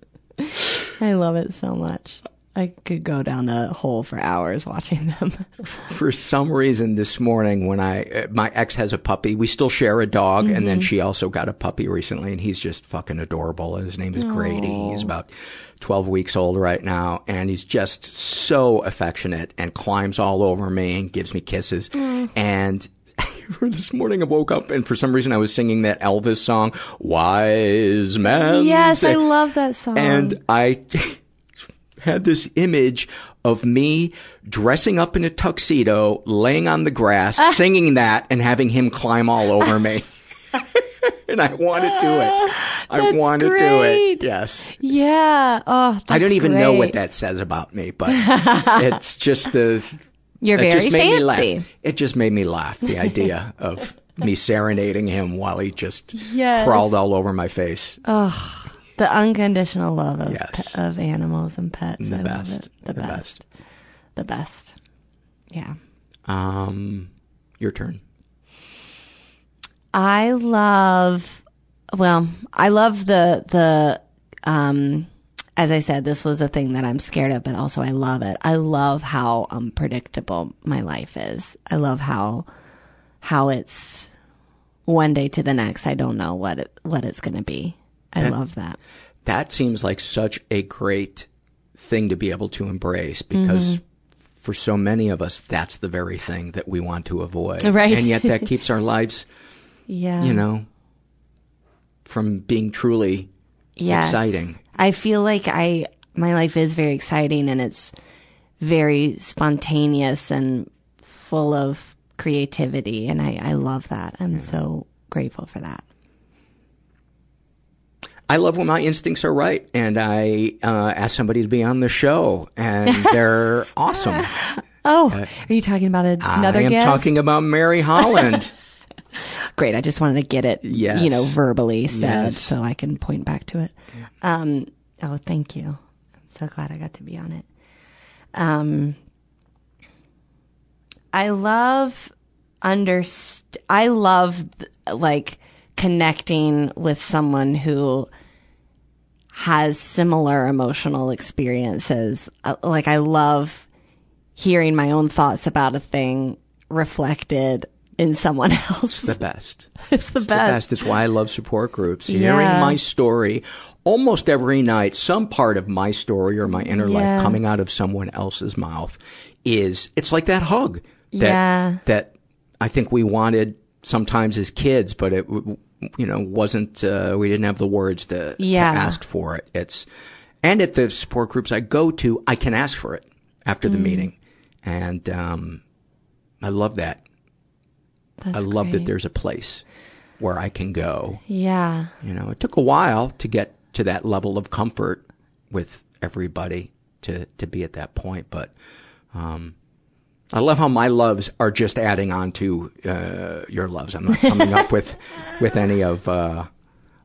Speaker 4: I love it so much. I could go down a hole for hours watching them. <laughs>
Speaker 1: For some reason, this morning when I uh, my ex has a puppy, we still share a dog, and then
Speaker 4: Mhm.
Speaker 1: she also got a puppy recently, and he's just fucking adorable. His name is Grady. He's about twelve weeks old right now, and he's just so affectionate and climbs all over me and gives me kisses.
Speaker 4: Mm.
Speaker 1: And <laughs> this morning I woke up, and for some reason I was singing that Elvis song, "Wise Man."
Speaker 4: yes, I love that song.
Speaker 1: and I <laughs> had this image of me dressing up in a tuxedo, laying on the grass, <laughs> singing that, and having him climb all over me. and I want to do it. I want to do it. Yes.
Speaker 4: yeah. Oh,
Speaker 1: I don't even know what that says about me, but it's just the.
Speaker 4: You're
Speaker 1: it just
Speaker 4: very fancy.
Speaker 1: laugh. It just made me laugh. The idea of me serenading him while he just
Speaker 4: Yes.
Speaker 1: crawled all over my face.
Speaker 4: Oh, the unconditional love of
Speaker 1: Yes.
Speaker 4: pe- of animals and pets.
Speaker 1: The
Speaker 4: I
Speaker 1: best.
Speaker 4: The,
Speaker 1: The
Speaker 4: best. The best. Yeah.
Speaker 1: Um, your turn.
Speaker 4: I love well, I love the the um as I said, this was a thing that I'm scared of, but also I love it. I love how unpredictable my life is. I love how how it's one day to the next. I don't know what it what it's going to be. I
Speaker 1: That-
Speaker 4: love that.
Speaker 1: that seems like such a great thing to be able to embrace because
Speaker 4: Mhm.
Speaker 1: for so many of us that's the very thing that we want to avoid
Speaker 4: Right.
Speaker 1: and yet that <laughs> keeps our lives
Speaker 4: Yeah.
Speaker 1: you know from being truly
Speaker 4: Yes.
Speaker 1: exciting
Speaker 4: I feel like I my life is very exciting and it's very spontaneous and full of creativity and I, I love that. I'm so grateful for that.
Speaker 1: I love when my instincts are right, and I uh, ask somebody to be on the show, and <laughs> they're awesome.
Speaker 4: Oh, are you talking about another
Speaker 1: I am
Speaker 4: guest?
Speaker 1: talking about Mary Holland. <laughs>
Speaker 4: Great. I just wanted to get it,
Speaker 1: Yes.
Speaker 4: you know, verbally said
Speaker 1: Yes.
Speaker 4: so I can point back to it. Um, oh, thank you. I'm so glad I got to be on it. Um, I love underst- I love like connecting with someone who has similar emotional experiences. Uh, Like I love hearing my own thoughts about a thing reflected in someone else.
Speaker 1: the best. <laughs>
Speaker 4: It's the
Speaker 1: It's
Speaker 4: best.
Speaker 1: It's why I love support groups. Hearing my story almost every night, some part of my story or my inner
Speaker 4: Yeah.
Speaker 1: life coming out of someone else's mouth is, it's like that hug that,
Speaker 4: Yeah.
Speaker 1: that I think we wanted sometimes as kids, but it, you know, wasn't, uh, we didn't have the words to,
Speaker 4: Yeah.
Speaker 1: to ask for it. It's, and at the support groups I go to, I can ask for it after the
Speaker 4: Mm.
Speaker 1: meeting. And, um, I love that.
Speaker 4: That's
Speaker 1: I love
Speaker 4: great.
Speaker 1: that there's a place where I can go.
Speaker 4: Yeah.
Speaker 1: You know, it took a while to get to that level of comfort with everybody to, to be at that point, but, um, I love how my loves are just adding on to, uh, your loves. I'm not coming up with, <laughs> with any of, uh,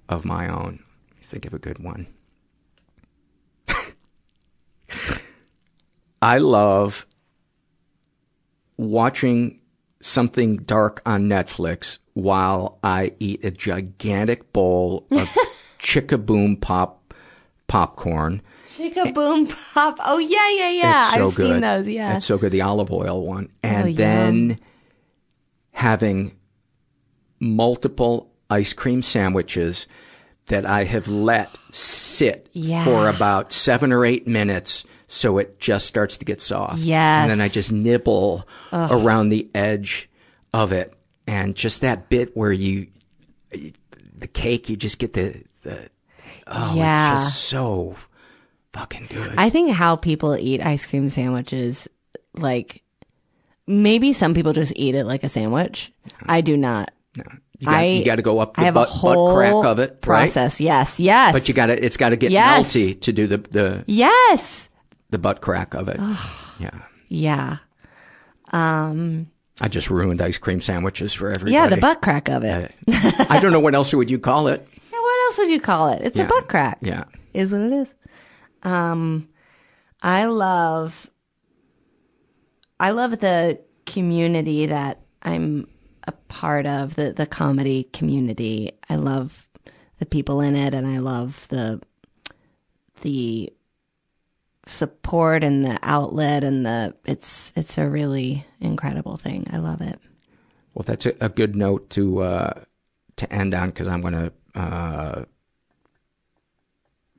Speaker 1: of my own. Think of a good one. <laughs> I love watching something dark on Netflix while I eat a gigantic bowl of <laughs> Chickaboom Pop popcorn.
Speaker 4: Chicka boom pop. Oh yeah, yeah, yeah.
Speaker 1: So
Speaker 4: I've
Speaker 1: good.
Speaker 4: seen those. Yeah.
Speaker 1: It's so good. The olive oil one. Oh, and
Speaker 4: Oh,
Speaker 1: then having multiple ice cream sandwiches that I have let sit
Speaker 4: Yeah.
Speaker 1: for about seven or eight minutes so it just starts to get soft.
Speaker 4: Yes.
Speaker 1: And then I just nibble
Speaker 4: Ugh.
Speaker 1: around the edge of it. And just that bit where you, the cake, you just get the, the, oh,
Speaker 4: Yeah.
Speaker 1: it's just so fucking good.
Speaker 4: I think how people eat ice cream sandwiches, like maybe some people just eat it like a sandwich. I do not.
Speaker 1: No. You got,
Speaker 4: I
Speaker 1: you got to go up the
Speaker 4: I have
Speaker 1: butt,
Speaker 4: a whole
Speaker 1: butt crack of it,
Speaker 4: process.
Speaker 1: right?
Speaker 4: Yes, yes.
Speaker 1: But you got to, it's got to get
Speaker 4: Yes.
Speaker 1: melty to do the, the,
Speaker 4: Yes.
Speaker 1: The butt crack of it. yeah.
Speaker 4: Yeah. Um.
Speaker 1: I just ruined ice cream sandwiches for everybody.
Speaker 4: Yeah, the butt crack of it.
Speaker 1: I don't know what else would you call it. <laughs>
Speaker 4: Yeah, what else would you call it? It's
Speaker 1: Yeah.
Speaker 4: a butt crack.
Speaker 1: Yeah.
Speaker 4: Is what it is. Um, I love, I love the community that I'm a part of, the, the comedy community. I love the people in it and I love the, the support and the outlet and the, it's, it's a really incredible thing. I love it.
Speaker 1: Well, that's a, a good note to, uh, to end on because I'm going to, uh,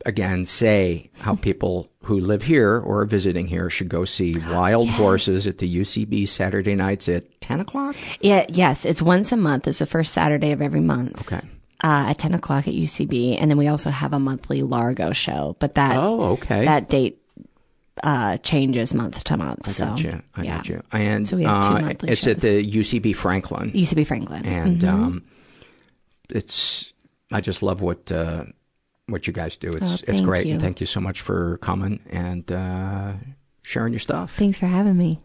Speaker 1: again say how <laughs> people who live here or are visiting here should go see Wild Horses at the UCB Saturday nights at 10 o'clock.
Speaker 4: Yeah, yes, it's once a month. It's the first Saturday of every month.
Speaker 1: Okay.
Speaker 4: Uh, at 10 o'clock at UCB. And then we also have a monthly Largo show, but that,
Speaker 1: Oh, okay.
Speaker 4: that date, uh, changes month to month.
Speaker 1: I
Speaker 4: so,
Speaker 1: got you. I
Speaker 4: yeah.
Speaker 1: got you. And
Speaker 4: So we have two
Speaker 1: uh,
Speaker 4: monthly
Speaker 1: it's at the UCB Franklin.
Speaker 4: UCB Franklin.
Speaker 1: and
Speaker 4: Mhm.
Speaker 1: um, it's I just love what uh, what you guys do. It's
Speaker 4: Oh,
Speaker 1: it's great,
Speaker 4: you.
Speaker 1: and thank you so much for coming and uh, sharing your stuff.
Speaker 4: Thanks for having me.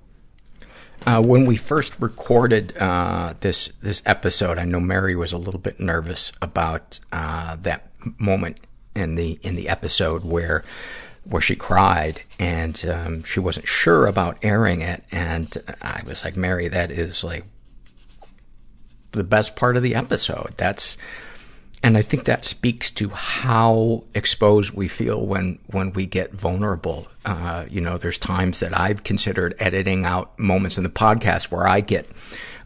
Speaker 1: Uh, when we first recorded uh, this this episode, I know Mary was a little bit nervous about uh, that moment in the in the episode where where she cried, and um, she wasn't sure about airing it. And I was like, Mary, that is like the best part of the episode. That's and I think that speaks to how exposed we feel when, when we get vulnerable. Uh, you know, there's times that I've considered editing out moments in the podcast where I get,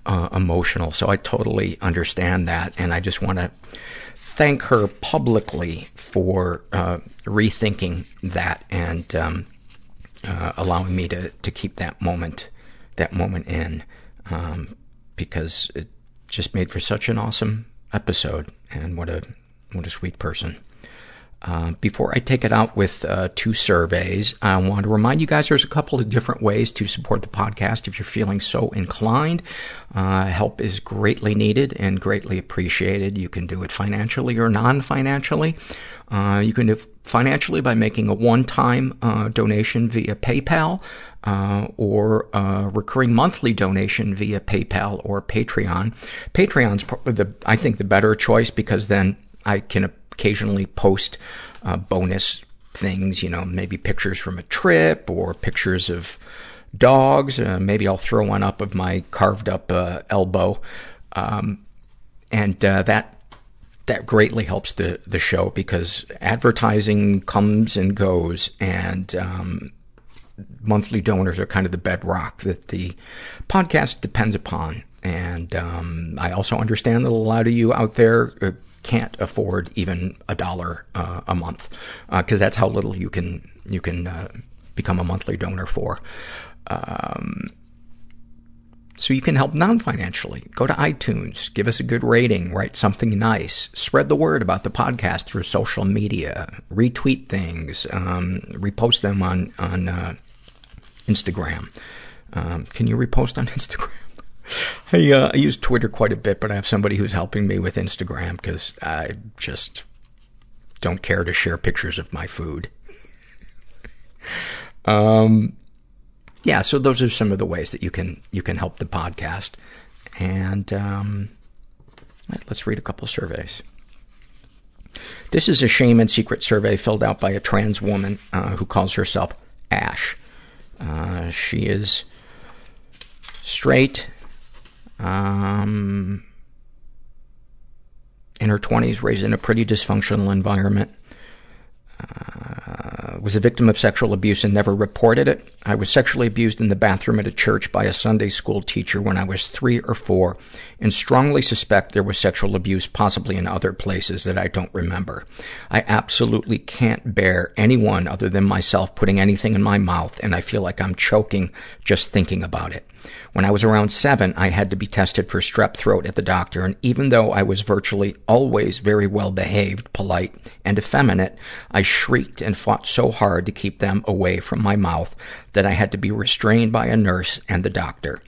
Speaker 1: uh, emotional. So I totally understand that. And I just want to thank her publicly for, uh, rethinking that and, um, uh, allowing me to, to keep that moment, that moment in, um, because it just made for such an awesome episode and what a what a sweet person before I take it out with uh, two surveys, I want to remind you guys there's a couple of different ways to support the podcast if you're feeling so inclined. Uh, help is greatly needed and greatly appreciated. You can do it financially or non-financially. Uh, you can do financially by making a one-time uh, donation via PayPal uh, or a recurring monthly donation via PayPal or Patreon. Patreon's probably the, I think, the better choice because then I can occasionally post uh, bonus things, you know, maybe pictures from a trip or pictures of dogs. Uh, maybe I'll throw one up of my carved up uh, elbow. Um, and uh, that that greatly helps the the show because advertising comes and goes, and um, monthly donors are kind of the bedrock that the podcast depends upon. And um, I also understand that a lot of you out there uh, can't afford even a dollar uh, a month because uh, that's how little you can you can uh, become a monthly donor for. Um, so you can help non-financially. Go to iTunes, give us a good rating, write something nice, spread the word about the podcast through social media, retweet things, um, repost them on on uh, Instagram. Um, can you repost on <laughs> Instagram? I, uh, I use Twitter quite a bit, but I have somebody who's helping me with Instagram because I just don't care to share pictures of my food. <laughs> um, yeah, so those are some of the ways that you can you can help the podcast. And um, let's read a couple surveys. This is a shame and secret survey filled out by a trans woman uh, who calls herself Ash. Uh, she is straight, um, in her 20s, raised in a pretty dysfunctional environment. Uh, was a victim of sexual abuse and never reported it. I was sexually abused in the bathroom at a church by a Sunday school teacher when I was three or four and strongly suspect there was sexual abuse possibly in other places that I don't remember. I absolutely can't bear anyone other than myself putting anything in my mouth and I feel like I'm choking just thinking about it. When I was around seven, I had to be tested for strep throat at the doctor, and even though I was virtually always very well behaved, polite, and effeminate, I shrieked and fought so hard to keep them away from my mouth that I had to be restrained by a nurse and the doctor.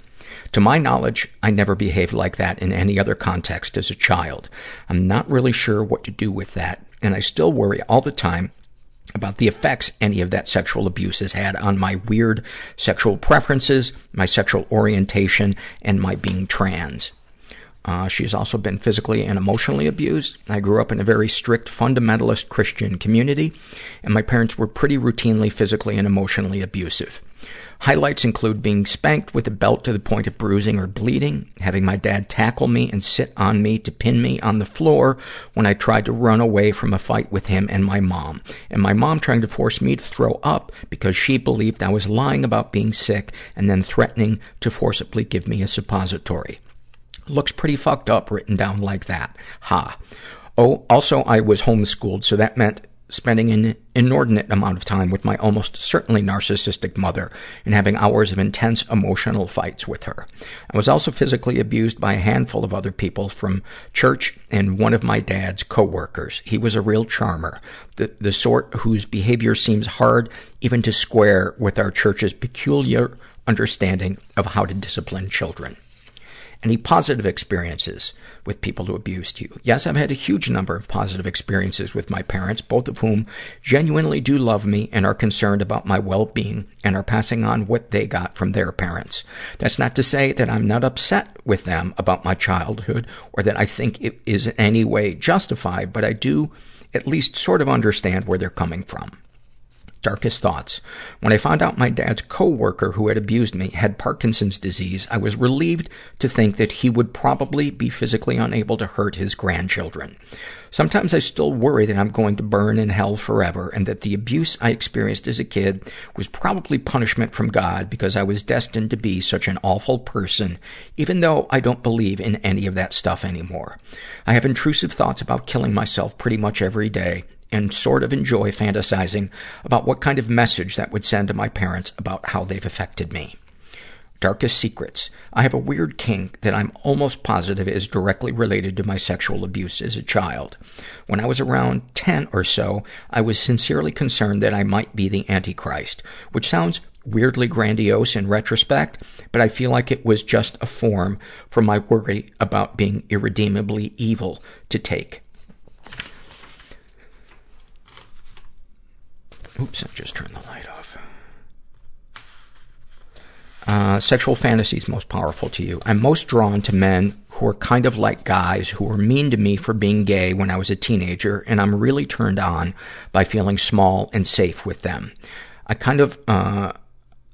Speaker 1: To my knowledge, I never behaved like that in any other context as a child. I'm not really sure what to do with that, and I still worry all the time about the effects any of that sexual abuse has had on my weird sexual preferences, my sexual orientation, and my being trans. Uh, she has also been physically and emotionally abused. I grew up in a very strict fundamentalist Christian community, and my parents were pretty routinely physically and emotionally abusive. Highlights include being spanked with a belt to the point of bruising or bleeding, having my dad tackle me and sit on me to pin me on the floor when I tried to run away from a fight with him and my mom, and my mom trying to force me to throw up because she believed I was lying about being sick and then threatening to forcibly give me a suppository. Looks pretty fucked up written down like that. Ha. Oh, also I was homeschooled, so that meant spending an inordinate amount of time with my almost certainly narcissistic mother and having hours of intense emotional fights with her. I was also physically abused by a handful of other people from church and one of my dad's coworkers. He was a real charmer, the, the sort whose behavior seems hard even to square with our church's peculiar understanding of how to discipline children. Any positive experiences with people who abused you? Yes, I've had a huge number of positive experiences with my parents, both of whom genuinely do love me and are concerned about my well-being and are passing on what they got from their parents. That's not to say that I'm not upset with them about my childhood or that I think it is in any way justified, but I do at least sort of understand where they're coming from darkest thoughts. When I found out my dad's coworker who had abused me had Parkinson's disease, I was relieved to think that he would probably be physically unable to hurt his grandchildren. Sometimes I still worry that I'm going to burn in hell forever and that the abuse I experienced as a kid was probably punishment from God because I was destined to be such an awful person, even though I don't believe in any of that stuff anymore. I have intrusive thoughts about killing myself pretty much every day and sort of enjoy fantasizing about what kind of message that would send to my parents about how they've affected me. Darkest secrets. I have a weird kink that I'm almost positive is directly related to my sexual abuse as a child. When I was around 10 or so, I was sincerely concerned that I might be the Antichrist, which sounds weirdly grandiose in retrospect, but I feel like it was just a form for my worry about being irredeemably evil to take. Oops, I just turned the light off. Uh, sexual fantasies most powerful to you. I'm most drawn to men who are kind of like guys who were mean to me for being gay when I was a teenager, and I'm really turned on by feeling small and safe with them. I kind of, uh,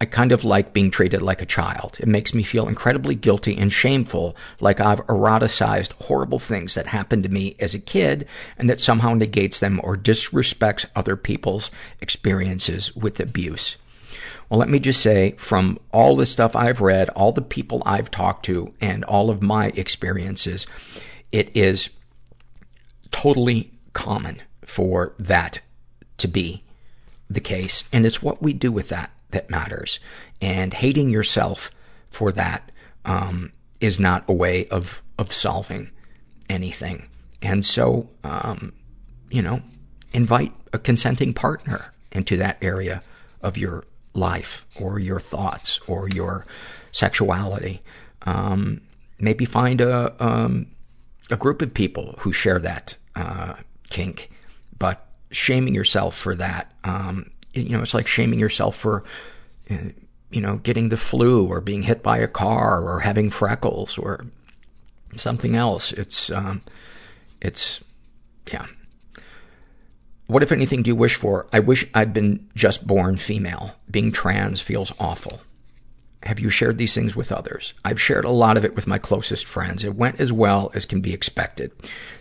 Speaker 1: I kind of like being treated like a child. It makes me feel incredibly guilty and shameful, like I've eroticized horrible things that happened to me as a kid and that somehow negates them or disrespects other people's experiences with abuse. Well, let me just say, from all the stuff I've read, all the people I've talked to, and all of my experiences, it is totally common for that to be the case. And it's what we do with that that matters. And hating yourself for that, um, is not a way of, of solving anything. And so, um, you know, invite a consenting partner into that area of your life or your thoughts or your sexuality. Um, maybe find a, um, a group of people who share that, uh, kink, but shaming yourself for that, um, you know, it's like shaming yourself for, uh, you know, getting the flu or being hit by a car or having freckles or something else. It's, um, it's, yeah. What, if anything, do you wish for? I wish I'd been just born female. Being trans feels awful. Have you shared these things with others? I've shared a lot of it with my closest friends. It went as well as can be expected.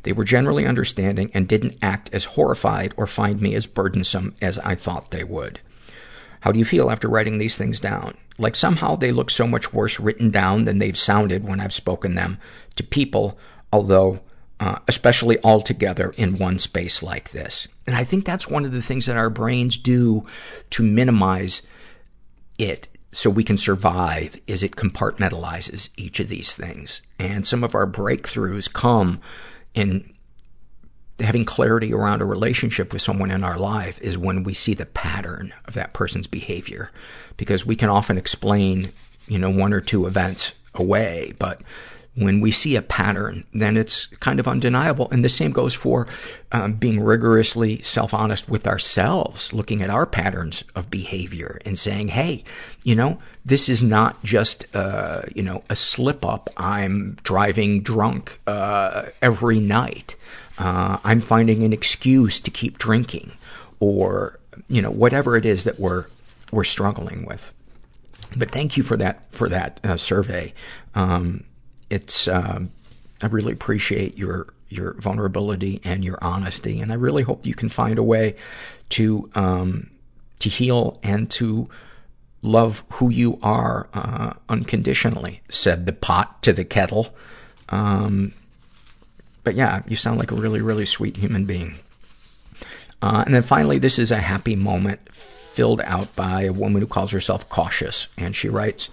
Speaker 1: They were generally understanding and didn't act as horrified or find me as burdensome as I thought they would. How do you feel after writing these things down? Like somehow they look so much worse written down than they've sounded when I've spoken them to people, although, uh, especially all together in one space like this. And I think that's one of the things that our brains do to minimize it so we can survive is it compartmentalizes each of these things. And some of our breakthroughs come in having clarity around a relationship with someone in our life is when we see the pattern of that person's behavior. Because we can often explain, you know, one or two events away, but when we see a pattern, then it's kind of undeniable. And the same goes for um, being rigorously self-honest with ourselves, looking at our patterns of behavior and saying, hey, you know, this is not just, uh, you know, a slip-up. I'm driving drunk uh, every night. Uh, I'm finding an excuse to keep drinking or, you know, whatever it is that we're, we're struggling with. But thank you for that, for that uh, survey. Um, it's, um, I really appreciate your, your vulnerability and your honesty. And I really hope you can find a way to, um, to heal and to love who you are, uh, unconditionally, said the pot to the kettle. Um, but yeah, you sound like a really, really sweet human being. Uh, and then finally, this is a happy moment filled out by a woman who calls herself Cautious. And she writes,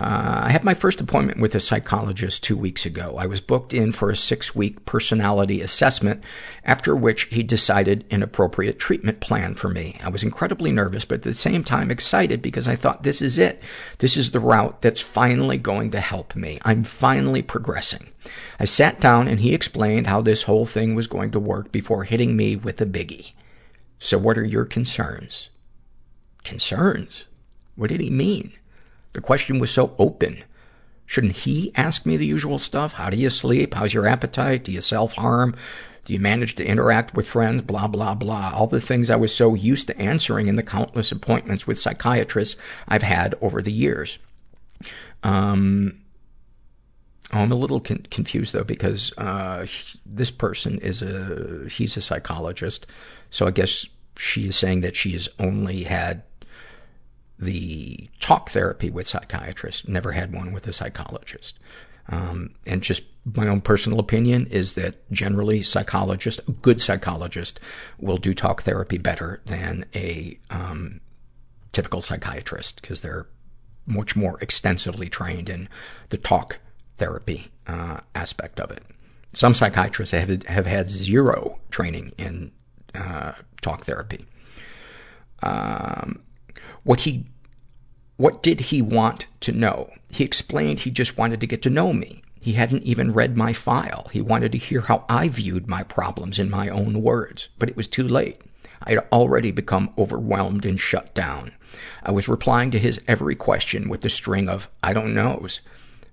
Speaker 1: Uh, I had my first appointment with a psychologist two weeks ago. I was booked in for a six-week personality assessment, after which he decided an appropriate treatment plan for me. I was incredibly nervous, but at the same time excited because I thought this is it. This is the route that's finally going to help me. I'm finally progressing. I sat down and he explained how this whole thing was going to work before hitting me with a biggie. So what are your concerns? Concerns? What did he mean? The question was so open. Shouldn't he ask me the usual stuff? How do you sleep? How's your appetite? Do you self-harm? Do you manage to interact with friends? Blah, blah, blah. All the things I was so used to answering in the countless appointments with psychiatrists I've had over the years. Um, oh, I'm a little con- confused though because, uh, he, this person is a, he's a psychologist. So I guess she is saying that she has only had the talk therapy with psychiatrists, never had one with a psychologist. Um, and just my own personal opinion is that generally psychologist, a good psychologist will do talk therapy better than a, um, typical psychiatrist because they're much more extensively trained in the talk therapy uh, aspect of it. Some psychiatrists have, have had zero training in uh, talk therapy. Um, what he, what did he want to know? He explained he just wanted to get to know me. He hadn't even read my file. He wanted to hear how I viewed my problems in my own words, but it was too late. I had already become overwhelmed and shut down. I was replying to his every question with the string of I don't knows.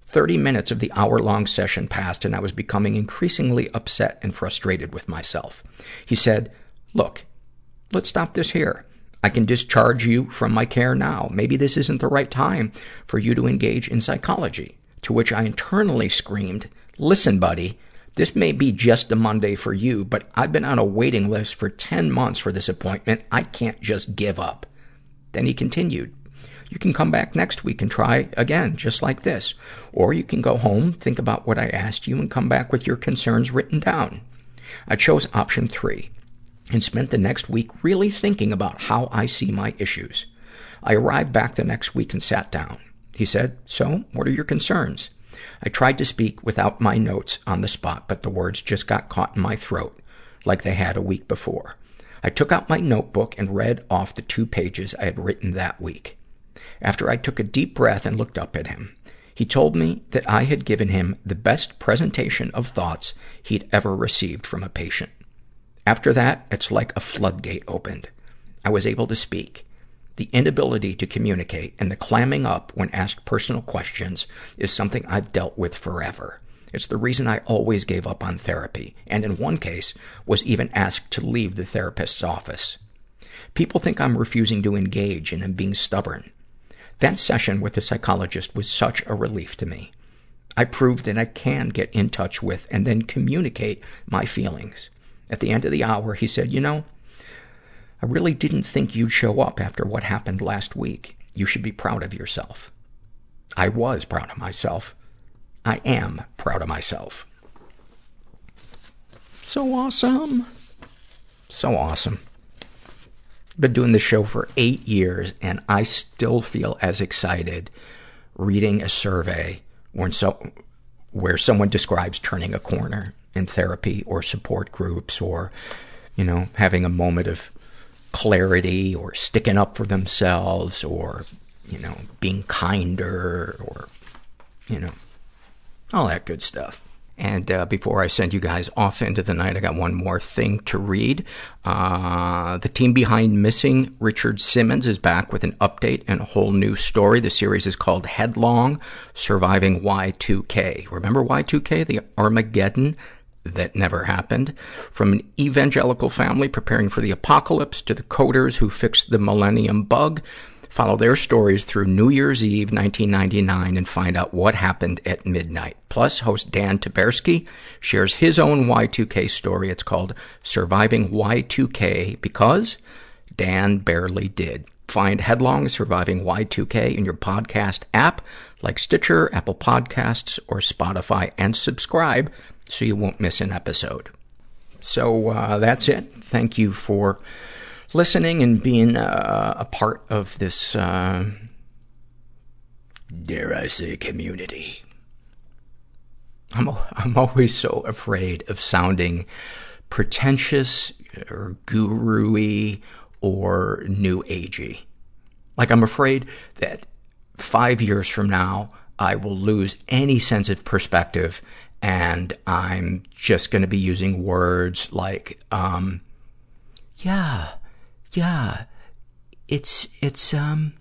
Speaker 1: 30 minutes of the hour-long session passed and I was becoming increasingly upset and frustrated with myself. He said, look, let's stop this here. I can discharge you from my care now. Maybe this isn't the right time for you to engage in psychology. To which I internally screamed, listen, buddy, this may be just a Monday for you, but I've been on a waiting list for 10 months for this appointment. I can't just give up. Then he continued, you can come back next week and try again, just like this. Or you can go home, think about what I asked you, and come back with your concerns written down. I chose option three and spent the next week really thinking about how I see my issues. I arrived back the next week and sat down. He said, so, what are your concerns? I tried to speak without my notes on the spot, but the words just got caught in my throat, like they had a week before. I took out my notebook and read off the two pages I had written that week. After I took a deep breath and looked up at him, he told me that I had given him the best presentation of thoughts he'd ever received from a patient. After that, it's like a floodgate opened. I was able to speak. The inability to communicate and the clamming up when asked personal questions is something I've dealt with forever. It's the reason I always gave up on therapy, and in one case, was even asked to leave the therapist's office. People think I'm refusing to engage and I'm being stubborn. That session with the psychologist was such a relief to me. I proved that I can get in touch with and then communicate my feelings. At the end of the hour, he said, you know, I really didn't think you'd show up after what happened last week. You should be proud of yourself. I was proud of myself. I am proud of myself. So awesome. So awesome. Been doing this show for eight years and I still feel as excited reading a survey when so, where someone describes turning a corner in therapy or support groups or, you know, having a moment of clarity or sticking up for themselves or, you know, being kinder or, you know, all that good stuff. And uh, before I send you guys off into the night, I got one more thing to read. Uh, the team behind Missing Richard Simmons is back with an update and a whole new story. The series is called Headlong Surviving Y2K. Remember Y2K, the Armageddon that never happened. From an evangelical family preparing for the apocalypse to the coders who fixed the millennium bug, follow their stories through New Year's Eve 1999 and find out what happened at midnight. Plus, host Dan Taberski shares his own Y2K story. It's called Surviving Y2K because Dan barely did. Find Headlong Surviving Y2K in your podcast app like Stitcher, Apple Podcasts, or Spotify and subscribe so you won't miss an episode. So, uh, that's it. Thank you for listening and being uh, a part of this, uh, dare I say, community. I'm, I'm always so afraid of sounding pretentious or guru y or new agey. Like I'm afraid that five years from now, I will lose any sense of perspective and I'm just going to be using words like, um, yeah, yeah, it's, it's, um,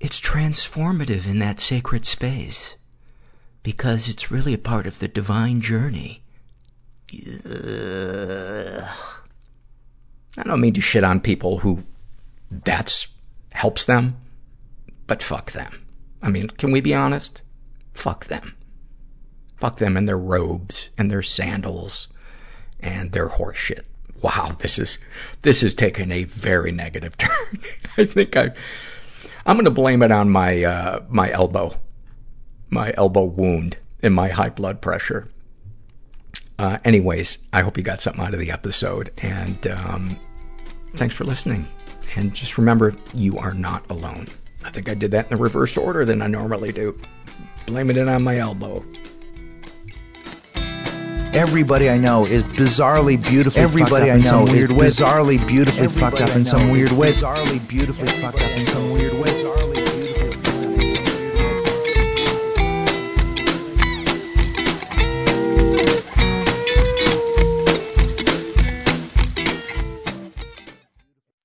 Speaker 1: it's transformative in that sacred space because it's really a part of the divine journey. Ugh. I don't mean to shit on people who that's helps them, but fuck them. I mean, can we be honest? Fuck them. Fuck them and their robes and their sandals and their horseshit. Wow, this is, this is taking a very negative <laughs> turn. I think I, I'm gonna blame it on my, uh, my elbow. My elbow wound and my high blood pressure. Uh, anyways, I hope you got something out of the episode and, um, thanks for listening And just remember, you are not alone. I think I did that in the reverse order than I normally do. Blaming it on my elbow.
Speaker 5: Everybody I know is bizarrely beautifully
Speaker 6: Everybody
Speaker 5: fucked up
Speaker 6: I
Speaker 5: in
Speaker 6: know
Speaker 5: some
Speaker 6: is
Speaker 5: weird way.
Speaker 6: bizarrely beautifully
Speaker 5: Everybody
Speaker 6: fucked up in some
Speaker 5: is
Speaker 6: weird way.
Speaker 5: Bizarrely beautifully fucked up in some weird way.